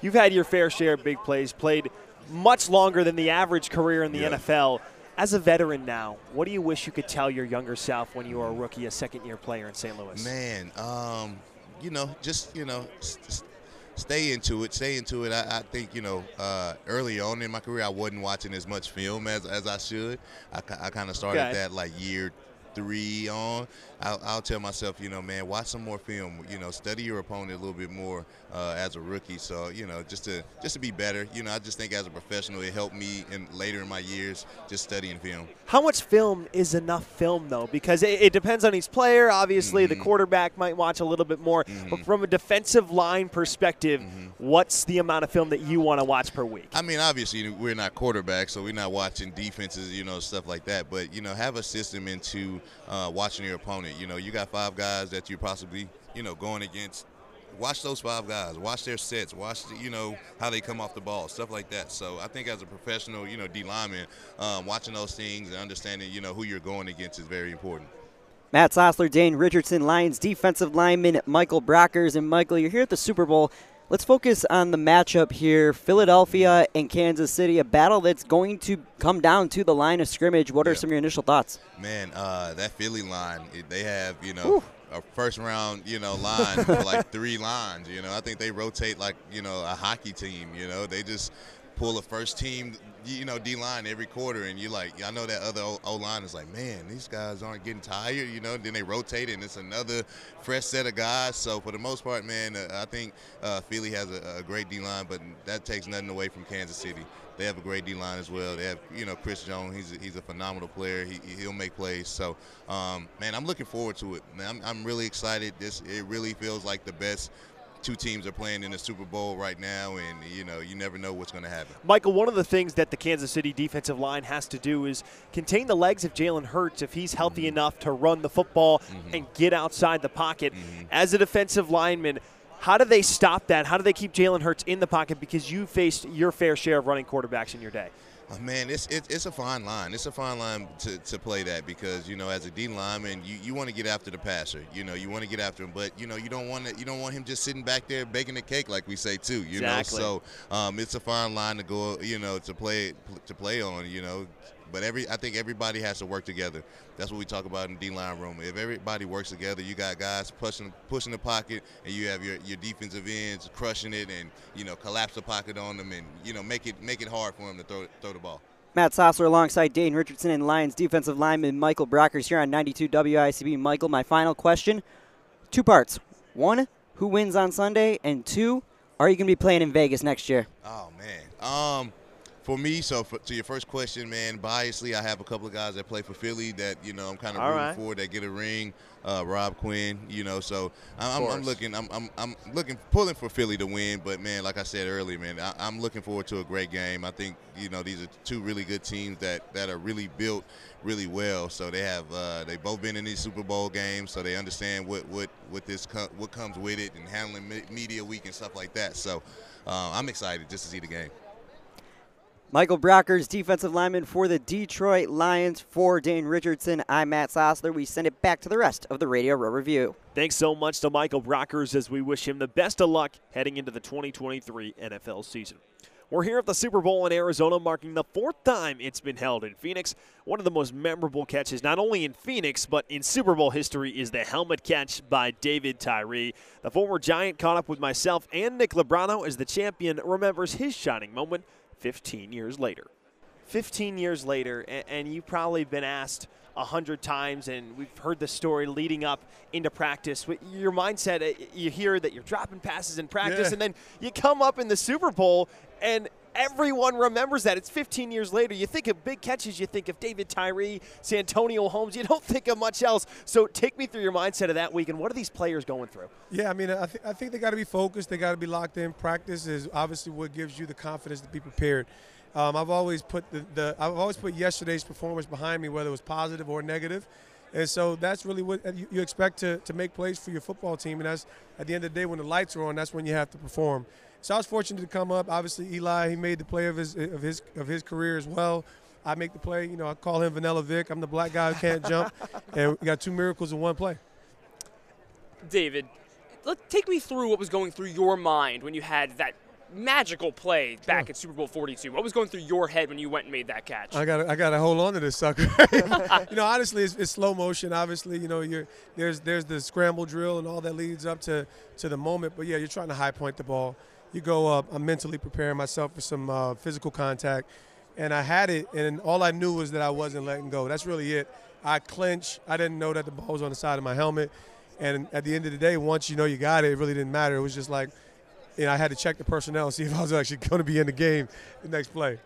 You've had your fair share of big plays, played much longer than the average career in the Yeah. NFL. As a veteran now, what do you wish you could tell your younger self when you were a rookie, a second year player in St. Louis? Man, um, you know, just you know, s- s- stay into it. Stay into it. I, I think you know, uh, early on in my career, I wasn't watching as much film as, as I should. I, I kind of started Okay. that like year three on. I'll, I'll tell myself, you know, man, watch some more film. You know, study your opponent a little bit more uh, as a rookie. So you know, just to just to be better. You know, I just think as a professional, it helped me in later in my years just studying film. How much film is enough film, though? Because it, it depends on each player. Obviously, the Mhm. quarterback might watch a little bit more. But Mhm. from a defensive line perspective, Mhm. what's the amount of film that you want to watch per week? I mean, obviously, we're not quarterbacks, so we're not watching defenses, you know, stuff like that. But you know, have a system into uh, watching your opponent. You know, you got five guys that you're possibly, you know, going against. Watch those five guys. Watch their sets. Watch, the, you know, how they come off the ball, stuff like that. So I think as a professional, you know, D lineman, um, watching those things and understanding, you know, who you're going against is very important. Matt Sosler, Dane Richardson, Lions defensive lineman Michael Brockers. And Michael, you're here at the Super Bowl. Let's focus on the matchup here Philadelphia and Kansas City, a battle that's going to come down to the line of scrimmage. What are Yeah. some of your initial thoughts? Man, uh, that Philly line, they have, you know, a first round, you know, line for like [laughs] three lines. You know, I think they rotate like, you know, a hockey team. You know, they just pull a first team, you know, D line every quarter, and you like, I know that other O line is like, man, these guys aren't getting tired. You know, then they rotate, and it's another fresh set of guys. So for the most part, man, uh, I think uh, Philly has a, a great D line, but that takes nothing away from Kansas City. They have a great D line as well. They have, you know, Chris Jones. He's a, he's a phenomenal player. He he'll make plays. So, um, man, I'm looking forward to it. Man, I'm, I'm really excited. This it really feels like the best two teams are playing in the Super Bowl right now, and you know, you never know what's going to happen. Michael, one of the things that the Kansas City defensive line has to do is contain the legs of Jalen Hurts if he's healthy mm-hmm. enough to run the football mm-hmm. and get outside the pocket. Mm-hmm. As a defensive lineman, how do they stop that? How do they keep Jalen Hurts in the pocket? Because you faced your fair share of running quarterbacks in your day. Oh, man, it's it, it's a fine line. It's a fine line to, to play that because you know, as a D lineman, you, you want to get after the passer. You know, you want to get after him, but you know, you don't want to, you don't want him just sitting back there baking the cake like we say too. You Exactly. know, so um, it's a fine line to go. You know, to play to play on. You know, but every I think everybody has to work together. That's what we talk about in the D line room. If everybody works together, you got guys pushing pushing the pocket, and you have your, your defensive ends crushing it, and you know, collapse the pocket on them, and you know, make it make it hard for them to throw throw the ball. Matt Sossler alongside Dane Richardson and Lions defensive lineman Michael Brockers here on 92 WICB. Michael, my final question two parts. One, who wins on Sunday? And two, are you going to be playing in Vegas next year? Oh man. Um, for me, so for, to your first question, man, biasly, I have a couple of guys that play for Philly that you know I'm kind of All rooting right. for that get a ring. Uh, Rob Quinn, you know, so I'm, I'm, I'm looking, I'm, I'm, I'm looking, pulling for Philly to win. But man, like I said earlier, man, I, I'm looking forward to a great game. I think you know these are two really good teams that that are really built really well. So they have, uh, they both been in these Super Bowl games, so they understand what what what this what comes with it and handling me- media week and stuff like that. So uh, I'm excited just to see the game. Michael Brockers, defensive lineman for the Detroit Lions. For Dane Richardson, I'm Matt Sosler. We send it back to the rest of the Radio Row Review. Thanks so much to Michael Brockers as we wish him the best of luck heading into the 2023 NFL season. We're here at the Super Bowl in Arizona, marking the fourth time it's been held in Phoenix. One of the most memorable catches, not only in Phoenix, but in Super Bowl history, is the helmet catch by David Tyree. The former Giant caught up with myself and Nick Lebrano as the champion remembers his shining moment 15 years later. 15 years later, and you've probably been asked a hundred times, and we've heard the story leading up into practice. Your mindset, uh, you hear that you're dropping passes in practice, yeah. and then you come up in the Super Bowl, and everyone remembers that. It's 15 years later. You think of big catches, you think of David Tyree, Santonio Holmes. You don't think of much else. So take me through your mindset of that week, and what are these players going through? Yeah, I mean, I, th- I think they got to be focused. They got to be locked in. Practice is obviously what gives you the confidence to be prepared. Um, I've always put the, the, I've always put yesterday's performance behind me, whether it was positive or negative. And so that's really what you, expect to, to make plays for your football team. And that's at the end of the day, when the lights are on, that's when you have to perform. So I was fortunate to come up. Obviously, Eli, he made the play of his of his of his career as well. I make the play. You know, I call him Vanilla Vick. I'm the black guy who can't jump, [laughs] and we got two miracles in one play. David, let take me through what was going through your mind when you had that magical play back sure. at Super Bowl 42. What was going through your head when you went and made that catch? I got I got to hold on to this sucker. [laughs] [laughs] you know, honestly, it's, it's, slow motion. Obviously, you know, you're there's there's the scramble drill and all that leads up to to the moment. But yeah, you're trying to high point the ball. You go up. I'm mentally preparing myself for some uh, physical contact, and I had it, and all I knew was that I wasn't letting go. That's really it. I clinch. I didn't know that the ball was on the side of my helmet. And at the end of the day, once you know you got it, it really didn't matter. It was just like – and I had to check the personnel and see if I was actually [laughs] going to be in the game the next play.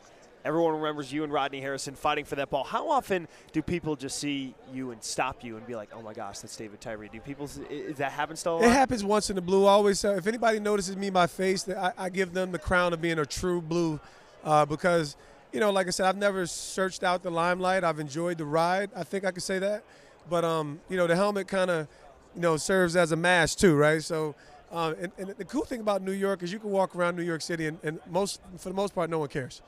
Everyone remembers you and Rodney Harrison fighting for that ball. How often do people just see you and stop you and be like, "Oh my gosh, that's David Tyree"? Do people? Is that happen still? It happens once in the blue. I always, uh, if anybody notices me, my face, I, I, give them the crown of being a true blue, uh, because you know, like I said, I've never searched out the limelight. I've enjoyed the ride. I think I could say that, but um, you know, the helmet kind of, you know, serves as a mask too, right? So uh, and, and, the cool thing about New York is you can walk around New York City, and, and most, for the most part, no one cares.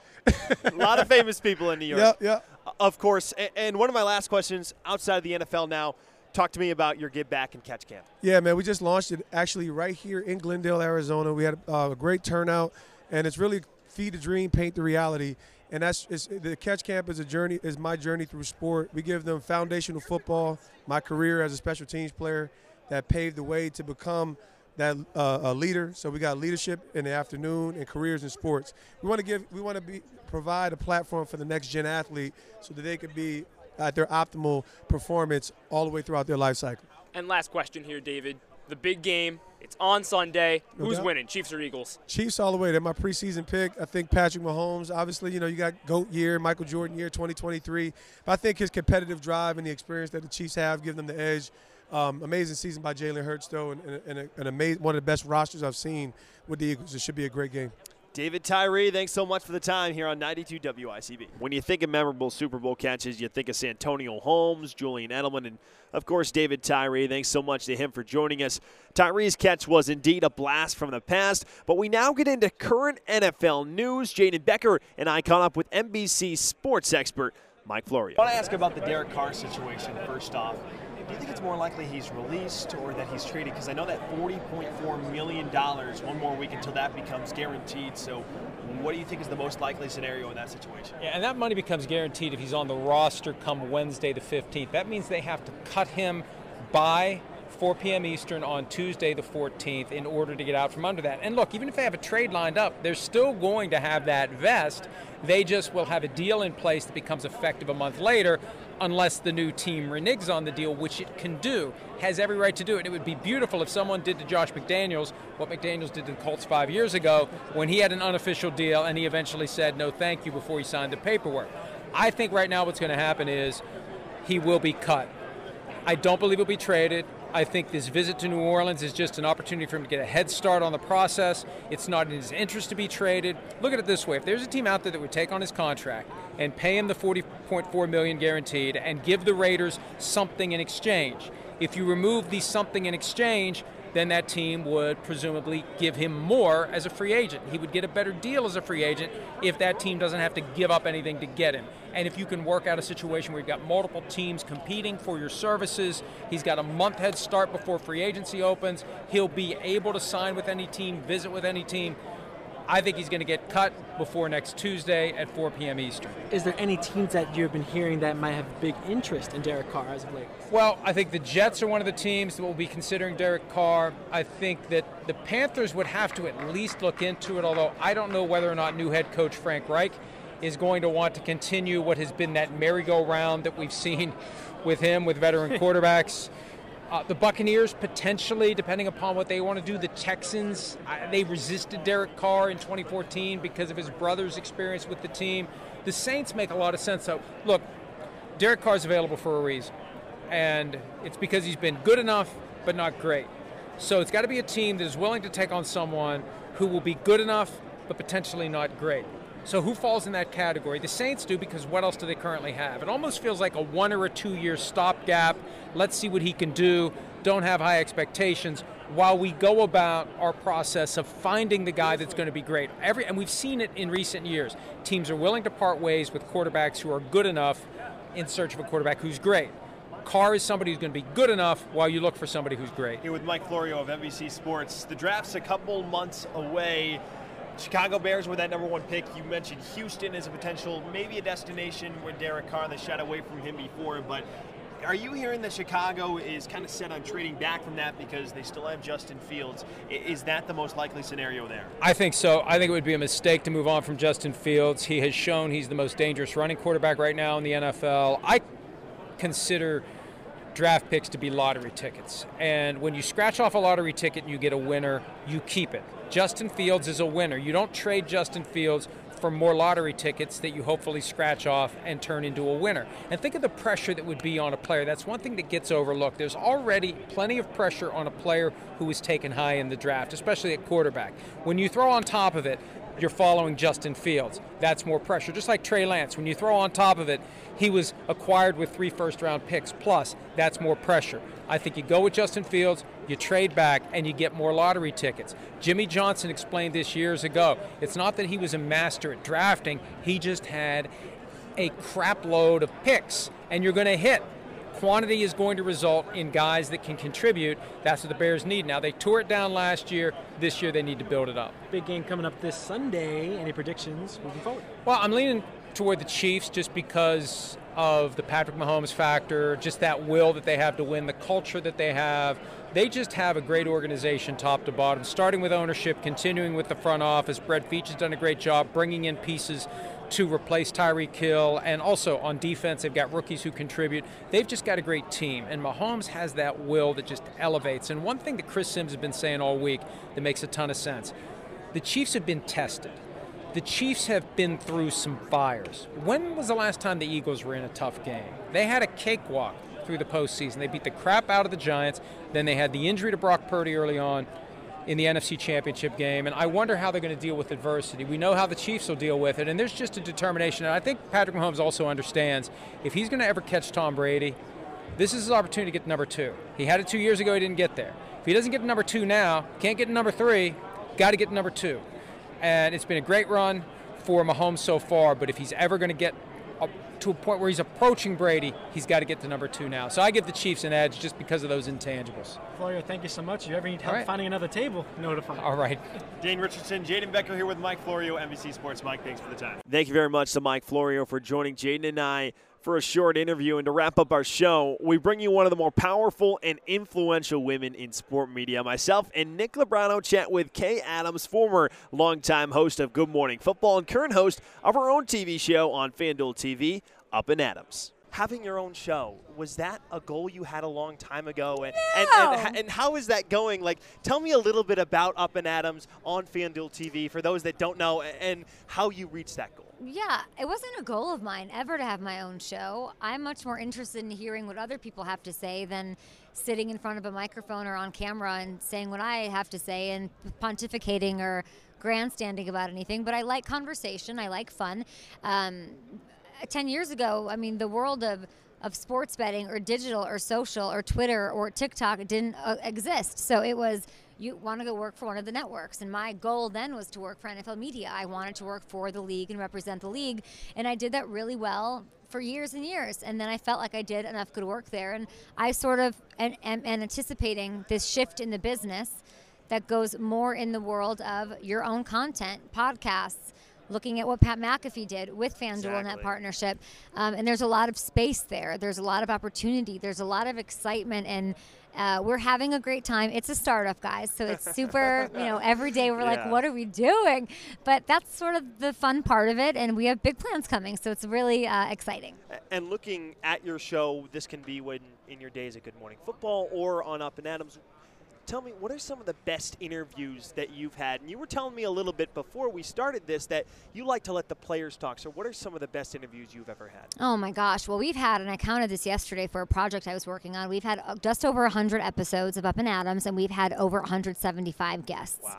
a lot of famous people in New York. Yeah, yeah. Of course. And one of my last questions outside of the NFL now. Talk to me about your Give Back and Catch Camp. Yeah, man, we just launched it actually right here in Glendale, Arizona. We had uh, a great turnout, and it's really feed the dream, paint the reality. And that's the Catch Camp is a journey, is my journey through sport. We give them foundational football, my career as a special teams player that paved the way to become – that uh, a leader. So we got leadership in the afternoon and careers in sports. We want to give, we want to be provide a platform for the next gen athlete so that they could be at their optimal performance all the way throughout their life cycle. And last question here, David. The big game. It's on Sunday. No Who's doubt. winning, Chiefs or Eagles? Chiefs all the way. They're my preseason pick. I think Patrick Mahomes. Obviously, you know you got GOAT year, Michael Jordan year, 2023. But I think his competitive drive and the experience that the Chiefs have give them the edge. Um, amazing season by Jalen Hurts, though, and, and, and an amazing, one of the best rosters I've seen with the Eagles. It should be a great game. David Tyree, thanks so much for the time here on 92 WICB. When you think of memorable Super Bowl catches, you think of Santonio Holmes, Julian Edelman, and of course David Tyree. Thanks so much to him for joining us. Tyree's catch was indeed a blast from the past, but we now get into current NFL news. Jaden Becker and I caught up with NBC sports expert Mike Florio. I want to ask about the Derek Carr situation first off do you think it's more likely he's released or that he's traded? Because I know that $40.4 million, one more week until that becomes guaranteed. So, what do you think is the most likely scenario in that situation? Yeah, and that money becomes guaranteed if he's on the roster come Wednesday the 15th. That means they have to cut him by 4 p.m. Eastern on Tuesday the 14th in order to get out from under that. And look, even if they have a trade lined up, they're still going to have that vest. They just will have a deal in place that becomes effective a month later unless the new team reneges on the deal, which it can do, has every right to do it. It would be beautiful if someone did to Josh McDaniels what McDaniels did to the Colts five years ago when he had an unofficial deal and he eventually said no thank you before he signed the paperwork. I think right now what's going to happen is he will be cut. I don't believe he'll be traded. I think this visit to New Orleans is just an opportunity for him to get a head start on the process. It's not in his interest to be traded. Look at it this way: if there's a team out there that would take on his contract and pay him the 40.4 million guaranteed and give the Raiders something in exchange, if you remove the something in exchange, then that team would presumably give him more as a free agent. He would get a better deal as a free agent if that team doesn't have to give up anything to get him. And if you can work out a situation where you've got multiple teams competing for your services, he's got a month head start before free agency opens, he'll be able to sign with any team, visit with any team. I think he's going to get cut before next Tuesday at 4 p.m. Eastern. Is there any teams that you've been hearing that might have big interest in Derek Carr as of late? Well, I think the Jets are one of the teams that will be considering Derek Carr. I think that the Panthers would have to at least look into it, although I don't know whether or not new head coach Frank Reich is going to want to continue what has been that merry-go-round that we've seen [laughs] with him with veteran [laughs] quarterbacks. Uh, the Buccaneers potentially, depending upon what they want to do. The Texans, uh, they resisted Derek Carr in 2014 because of his brother's experience with the team. The Saints make a lot of sense. So, look, Derek Carr's available for a reason, and it's because he's been good enough but not great. So it's got to be a team that is willing to take on someone who will be good enough but potentially not great. So who falls in that category? The Saints do because what else do they currently have? It almost feels like a one or a two year stopgap. Let's see what he can do. Don't have high expectations while we go about our process of finding the guy that's going to be great. Every and we've seen it in recent years. Teams are willing to part ways with quarterbacks who are good enough in search of a quarterback who's great. Carr is somebody who's going to be good enough while you look for somebody who's great. Here with Mike Florio of NBC Sports. The draft's a couple months away. Chicago Bears were that number one pick. You mentioned Houston as a potential, maybe a destination where Derek Carr, they shot away from him before, but are you hearing that Chicago is kind of set on trading back from that because they still have Justin Fields? Is that the most likely scenario there? I think so. I think it would be a mistake to move on from Justin Fields. He has shown he's the most dangerous running quarterback right now in the NFL. I consider draft picks to be lottery tickets. And when you scratch off a lottery ticket and you get a winner, you keep it. Justin Fields is a winner. You don't trade Justin Fields for more lottery tickets that you hopefully scratch off and turn into a winner. And think of the pressure that would be on a player. That's one thing that gets overlooked. There's already plenty of pressure on a player who was taken high in the draft, especially at quarterback. When you throw on top of it, you're following Justin Fields. That's more pressure. Just like Trey Lance, when you throw on top of it, he was acquired with three first round picks plus. That's more pressure. I think you go with Justin Fields, you trade back, and you get more lottery tickets. Jimmy Johnson explained this years ago. It's not that he was a master at drafting, he just had a crap load of picks, and you're going to hit quantity is going to result in guys that can contribute. That's what the Bears need. Now, they tore it down last year. This year, they need to build it up. Big game coming up this Sunday. Any predictions moving forward? Well, I'm leaning toward the Chiefs just because of the Patrick Mahomes factor, just that will that they have to win, the culture that they have. They just have a great organization top to bottom, starting with ownership, continuing with the front office. Brett Veach has done a great job bringing in pieces to replace Tyreek Hill, and also on defense, they've got rookies who contribute. They've just got a great team, and Mahomes has that will that just elevates. And one thing that Chris Simms has been saying all week that makes a ton of sense the Chiefs have been tested. The Chiefs have been through some fires. When was the last time the Eagles were in a tough game? They had a cakewalk through the postseason. They beat the crap out of the Giants. Then they had the injury to Brock Purdy early on in the NFC Championship game, and I wonder how they're going to deal with adversity. We know how the Chiefs will deal with it, and there's just a determination. And I think Patrick Mahomes also understands if he's going to ever catch Tom Brady, this is his opportunity to get number two. He had it two years ago, he didn't get there. If he doesn't get number two now, can't get number three, got to get number two. And it's been a great run for Mahomes so far, but if he's ever going to get to a point where he's approaching Brady, he's got to get to number two now. So I give the Chiefs an edge just because of those intangibles. Florio, thank you so much. If you ever need help right. finding another table, notify. All right. Dane Richardson, Jaden Becker here with Mike Florio, NBC Sports. Mike, thanks for the time. Thank you very much to Mike Florio for joining Jaden and I for a short interview. And to wrap up our show, we bring you one of the more powerful and influential women in sport media. Myself and Nick Lebrano chat with Kay Adams, former longtime host of Good Morning Football and current host of our own TV show on FanDuel TV, Up and Adams having your own show was that a goal you had a long time ago and, no. and, and, and, how is that going like tell me a little bit about up and adams on fanduel tv for those that don't know and how you reached that goal yeah, it wasn't a goal of mine ever to have my own show. I'm much more interested in hearing what other people have to say than sitting in front of a microphone or on camera and saying what I have to say and pontificating or grandstanding about anything. But I like conversation, I like fun. Um, 10 years ago, I mean, the world of of sports betting or digital or social or Twitter or TikTok didn't uh, exist. So it was you want to go work for one of the networks. And my goal then was to work for NFL Media. I wanted to work for the league and represent the league. And I did that really well for years and years. And then I felt like I did enough good work there. And I sort of am, am anticipating this shift in the business that goes more in the world of your own content, podcasts, looking at what Pat McAfee did with FanDuel in that partnership. Um, and there's a lot of space there. There's a lot of opportunity. There's a lot of excitement, and uh, we're having a great time. It's a startup, guys, so it's super. you know, every day we're like, what are we doing? But that's sort of the fun part of it, and we have big plans coming, so it's really uh, exciting. And looking at your show, this can be when in your days at Good Morning Football or on Up and Adams. Tell me, what are some of the best interviews that you've had? And you were telling me a little bit before we started this that you like to let the players talk. So, what are some of the best interviews you've ever had? Oh my gosh. Well, we've had, and I counted this yesterday for a project I was working on. We've had uh, just over 100 episodes of Up and Adams, and we've had over 175 guests. Wow.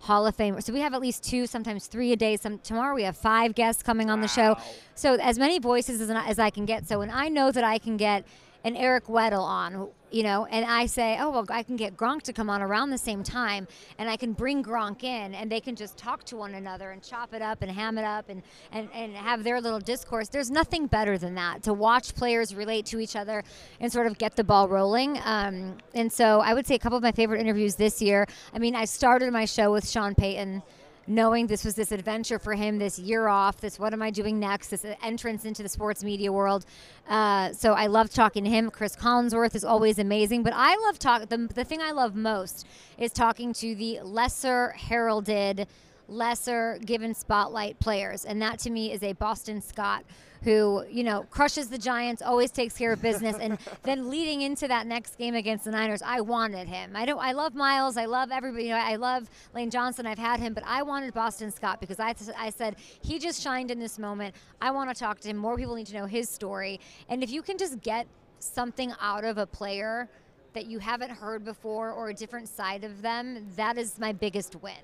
Hall of Fame. So we have at least two, sometimes three a day. Some tomorrow we have five guests coming on the show. So as many voices as, as I can get. So when I know that I can get an Eric Weddle on, you know, and I say, oh well, I can get Gronk to come on around the same time, and I can bring Gronk in, and they can just talk to one another and chop it up and ham it up and and and have their little discourse. There's nothing better than that to watch players relate to each other and sort of get the ball rolling. Um, and so I would say a couple of my favorite interviews this year. I mean, I started my show with Sean Payton knowing this was this adventure for him, this year off, this what am I doing next, this entrance into the sports media world. Uh, so I love talking to him. Cris Collinsworth is always amazing, but I love talk. The, the thing I love most is talking to the lesser heralded, lesser given spotlight players, and that to me is a Boston Scott who you know crushes the Giants, always takes care of business, and [laughs] then leading into that next game against the Niners, I wanted him. I don't. I love Miles. I love everybody. You know, I love Lane Johnson. I've had him, but I wanted Boston Scott because I, I said he just shined in this moment. I want to talk to him. More people need to know his story, and if you can just get something out of a player that you haven't heard before or a different side of them, that is my biggest win,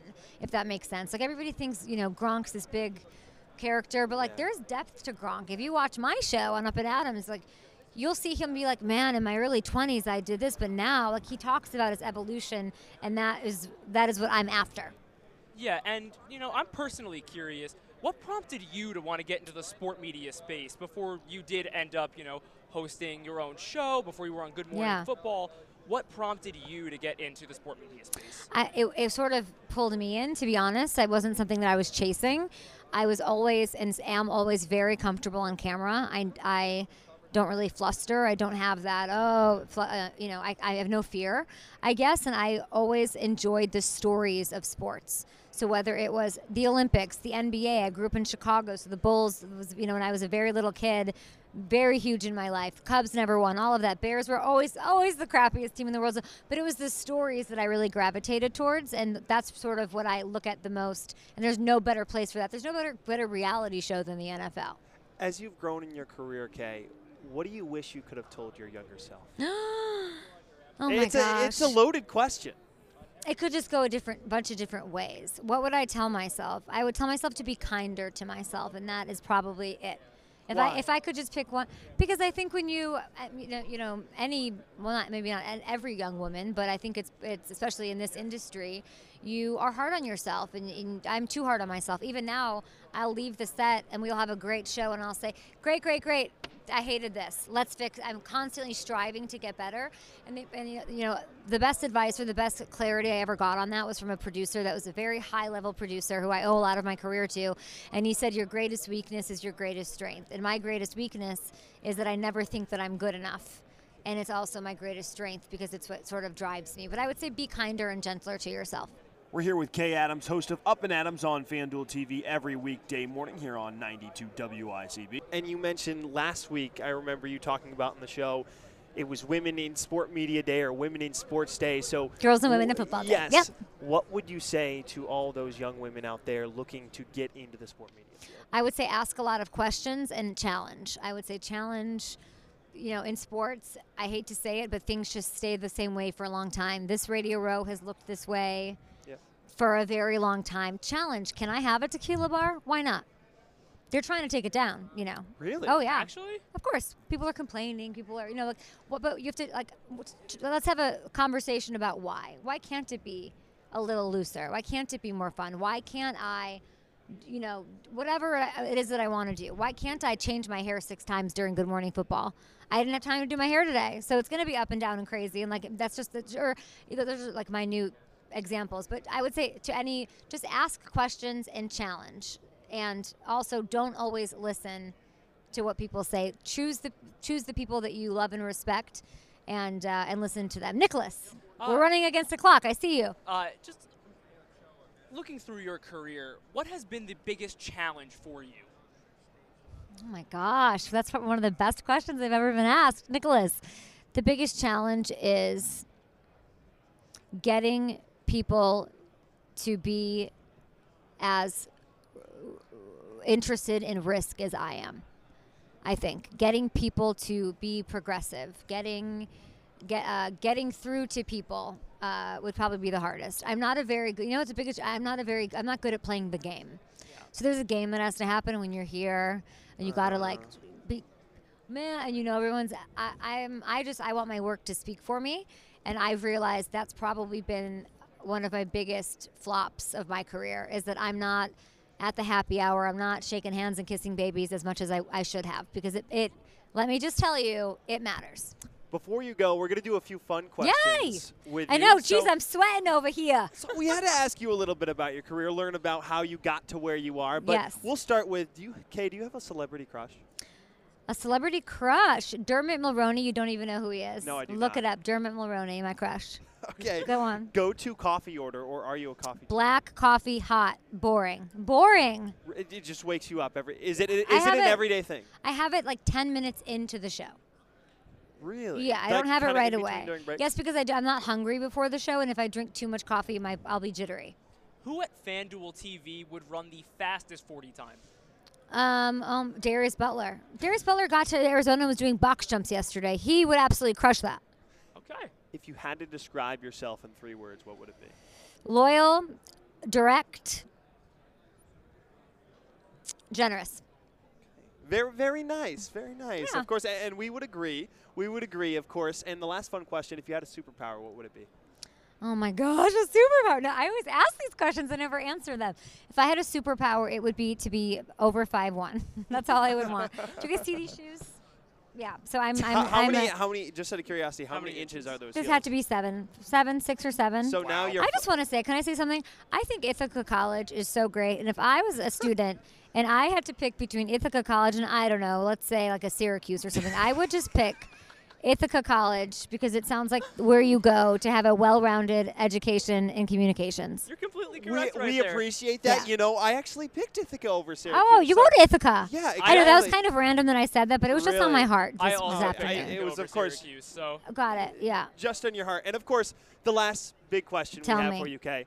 if that makes sense. Like everybody thinks, you know, Gronk's this big character, but like there's depth to Gronk. If you watch my show on Up and Adams, like you'll see him be like, man, in my early 20s I did this, but now like he talks about his evolution, and that is that is what I'm after. Yeah, and you know, I'm personally curious. What prompted you to want to get into the sport media space before you did end up, you know, hosting your own show, before you were on Good Morning Yeah. Football? What prompted you to get into the sport media space? I, it, it sort of pulled me in, to be honest. It wasn't something that I was chasing. I was always and am always very comfortable on camera. I, I don't really fluster. I don't have that, oh, uh, you know, I, I have no fear, I guess. And I always enjoyed the stories of sports. So whether it was the Olympics, the NBA, I grew up in Chicago, so the Bulls was, you know, when I was a very little kid, very huge in my life. Cubs never won, all of that. Bears were always, always the crappiest team in the world. But it was the stories that I really gravitated towards, and that's sort of what I look at the most. And there's no better place for that. There's no better, better reality show than the NFL. As you've grown in your career, Kay, what do you wish you could have told your younger self? [gasps] oh my it's gosh. A, it's a loaded question. It could just go a different bunch of different ways. What would I tell myself? I would tell myself to be kinder to myself, and that is probably it. If Why? I if I could just pick one, because I think when you uh, you know, you know any well not maybe not every young woman, but I think it's it's especially in this industry, you are hard on yourself, and, and I'm too hard on myself. Even now, I'll leave the set and we'll have a great show, and I'll say, great, great, great. I hated this. Let's fix. I'm constantly striving to get better, and, they, and you know the best advice or the best clarity I ever got on that was from a producer that was a very high level producer who I owe a lot of my career to, and he said your greatest weakness is your greatest strength, and my greatest weakness is that I never think that I'm good enough. And it's also my greatest strength because it's what sort of drives me. But I would say be kinder and gentler to yourself. We're here with Kay Adams, host of Up and Adams on FanDuel TV every weekday morning here on 92 WICB. And you mentioned last week, I remember you talking about in the show, it was Women in Sport Media Day or Women in Sports Day. So Girls and Women in Football Day. Yes. Yep. What would you say to all those young women out there looking to get into the sport media field? I would say ask a lot of questions and challenge. I would say challenge. You know, in sports, I hate to say it, but things just stay the same way for a long time. This radio row has looked this way Yep. For a very long time. Challenge. Can I have a tequila bar? Why not? They're trying to take it down, you know. Really? Oh yeah. Actually? Of course, people are complaining. People are, you know, like, what? But you have to like, let's have a conversation about why. Why can't it be a little looser? Why can't it be more fun? Why can't I, you know, whatever it is that I want to do? Why can't I change my hair six times during Good Morning Football? I didn't have time to do my hair today, so it's going to be up and down and crazy. And like, that's just the, or you know, those are like my new examples, but I would say to any, just ask questions and challenge, and also don't always listen to what people say. Choose the choose the people that you love and respect, and uh, and listen to them. Nicholas, we're Uh, running against the clock. I see you. Uh, just looking through your career, what has been the biggest challenge for you? Oh my gosh, that's one of the best questions I've ever been asked. Nicholas, the biggest challenge is getting people to be as interested in risk as I am. I think getting people to be progressive, getting get uh, getting through to people uh, would probably be the hardest. I'm not a very good. You know, it's the biggest. I'm not a very. I'm not good at playing the game. So there's a game that has to happen when you're here, and you gotta like be man. And you know, everyone's. I, I'm. I just. I want my work to speak for me, and I've realized that's probably been one of my biggest flops of my career is that I'm not at the happy hour. I'm not shaking hands and kissing babies as much as I, I should have because it, it. Let me just tell you, it matters. Before you go, we're going to do a few fun questions with I you. know. So- I'm sweating over here. So we had to ask you a little bit about your career, learn about how you got to where you are. But Yes. we'll start with do you, Kay, do you have a celebrity crush? A celebrity crush. Dermot Mulroney, you don't even know who he is. No, I do Look not. it up. Dermot Mulroney, my crush. [laughs] Okay. Go on. Go to coffee order, or are you a coffee? Black coffee, hot, boring. Boring. It, it just wakes you up every. Is it? Is I it an it- everyday thing? I have it like 10 minutes into the show. Really? Yeah, I don't have it right away. during? Yes, because I do, I'm not hungry before the show, and if I drink too much coffee, my, I'll be jittery. Who at FanDuel TV would run the fastest 40 time? Um, um, Darius Butler. Darius Butler got to Arizona and was doing box jumps yesterday. He would absolutely crush that. Okay. If you had to describe yourself in three words, what would it be? Loyal, direct, generous. Very, very nice. Very nice. Yeah. Of course, a- and we would agree. We would agree, of course. And the last fun question: If you had a superpower, what would it be? Oh my gosh, a superpower. No, I always ask these questions and never answer them. If I had a superpower, it would be to be over five one. [laughs] That's all I would want. Do you guys see these shoes? Yeah. So I'm. I'm, how, how I'm many? a- how many? Just out of curiosity, how, many inches, are those? this heels? had to be seven, seven, six or seven. So now you're I just want to say, can I say something? I think Ithaca College is so great, and if I was a student and I had to pick between Ithaca College and I don't know, let's say like a Syracuse or something, I would just pick Ithaca College because it sounds like where you go to have a well-rounded education in communications. You're completely We, correct right we there. appreciate that. Yeah. You know, I actually picked Ithaca over Syracuse. Oh, you go to Ithaca. Yeah, I know that was kind of random that I said that, but it was just on my Really? heart I this, also this I afternoon. didn't It was, of course- Syracuse, so Got it. Yeah. just on your heart. And of course, the last big question Tell we have me. for you, Kay.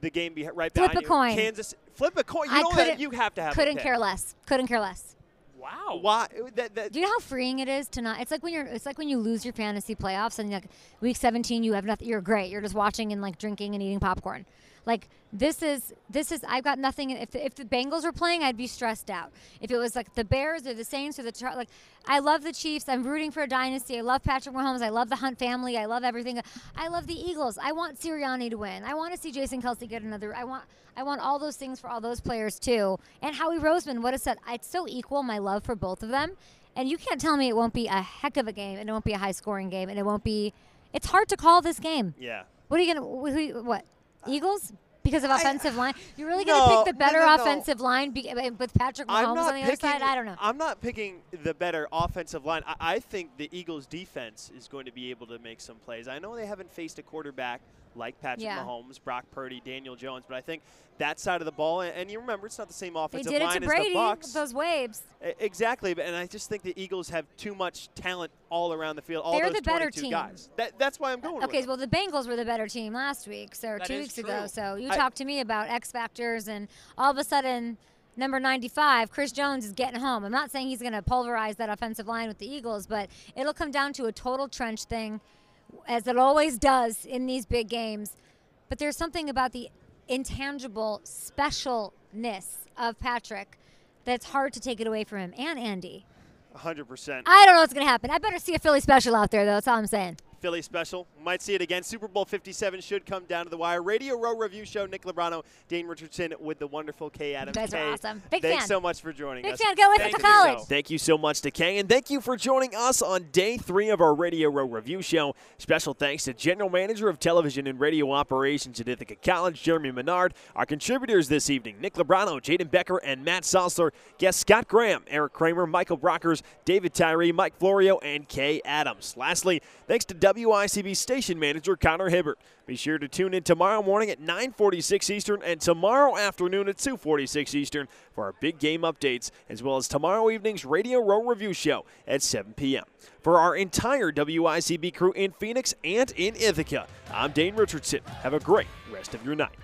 The game be right Flip behind a you. coin. Kansas. Flip a coin. You I know that couldn't- you have to have. Couldn't care less. Couldn't care less. Wow. Why? Uh, that, that, Do you know how freeing it is to not? It's like when you're. It's like when you lose your fantasy playoffs and like week 17, you have nothing. You're great. You're just watching and like drinking and eating popcorn. Like this is this is. I've got nothing. If the, if the Bengals were playing, I'd be stressed out. If it was like the Bears or the Saints or the Char- like, I love the Chiefs. I'm rooting for a dynasty. I love Patrick Mahomes. I love the Hunt family. I love everything. I love the Eagles. I want Sirianni to win. I want to see Jason Kelce get another. I want. I want all those things for all those players too. And Howie Roseman, what has said, it's so equal my love for both of them. And you can't tell me it won't be a heck of a game, and it won't be a high scoring game, and it won't be. It's hard to call this game. yeah. What are you gonna? wh- Who, what? Eagles? Because of offensive line? You're really No, gonna pick the better no, no. offensive line be, uh, with Patrick Mahomes on the other picking, side? I don't know. I'm not picking the better offensive line. I, I think the Eagles' defense is going to be able to make some plays. I know they haven't faced a quarterback like Patrick Yeah. Mahomes, Brock Purdy, Daniel Jones, but I think that side of the ball, and, and you remember it's not the same They offensive did it line to as Brady the Bucs. those waves. Exactly, and I just think the Eagles have too much talent all around the field. All They're those the better 22 team. guys. That, that's why I'm going. Okay, with it. well, the Bengals were the better team last week, so That two is weeks ago. So you I- talked to me about X factors, and all of a sudden, number 95, Chris Jones is getting home. I'm not saying he's going to pulverize that offensive line with the Eagles, but it'll come down to a total trench thing, as it always does in these big games. But there's something about the intangible specialness of Patrick that's hard to take it away from him and Andy. 100%. I don't know what's going to happen. I better see a Philly special out there, though. That's all I'm saying. Philly special. Might see it again. Super Bowl 57 should come down to the wire. Radio Row Review Show. Nick Lebrano, Dane Richardson with the wonderful Kay Adams. You guys are awesome. Big Thanks fan. so much for joining Big us. fan. Go with it Thank to you. college. Thank you so much to Kay, and thank you for joining us on day three of our Radio Row Review Show. Special thanks to General Manager of Television and Radio Operations at Ithaca College, Jeremy Menard. Our contributors this evening, Nick Lebrano, Jaden Becker, and Matt Salsler. Guests Scott Graham, Eric Kramer, Michael Brockers, David Tyree, Mike Florio, and Kay Adams. Lastly, thanks to WICB station manager Connor Hibbert. Be sure to tune in tomorrow morning at 9:46 Eastern and tomorrow afternoon at 2:46 Eastern for our big game updates, as well as tomorrow evening's Radio Row Review Show at 7 p.m. For our entire WICB crew in Phoenix and in Ithaca, I'm Dane Richardson. Have a great rest of your night.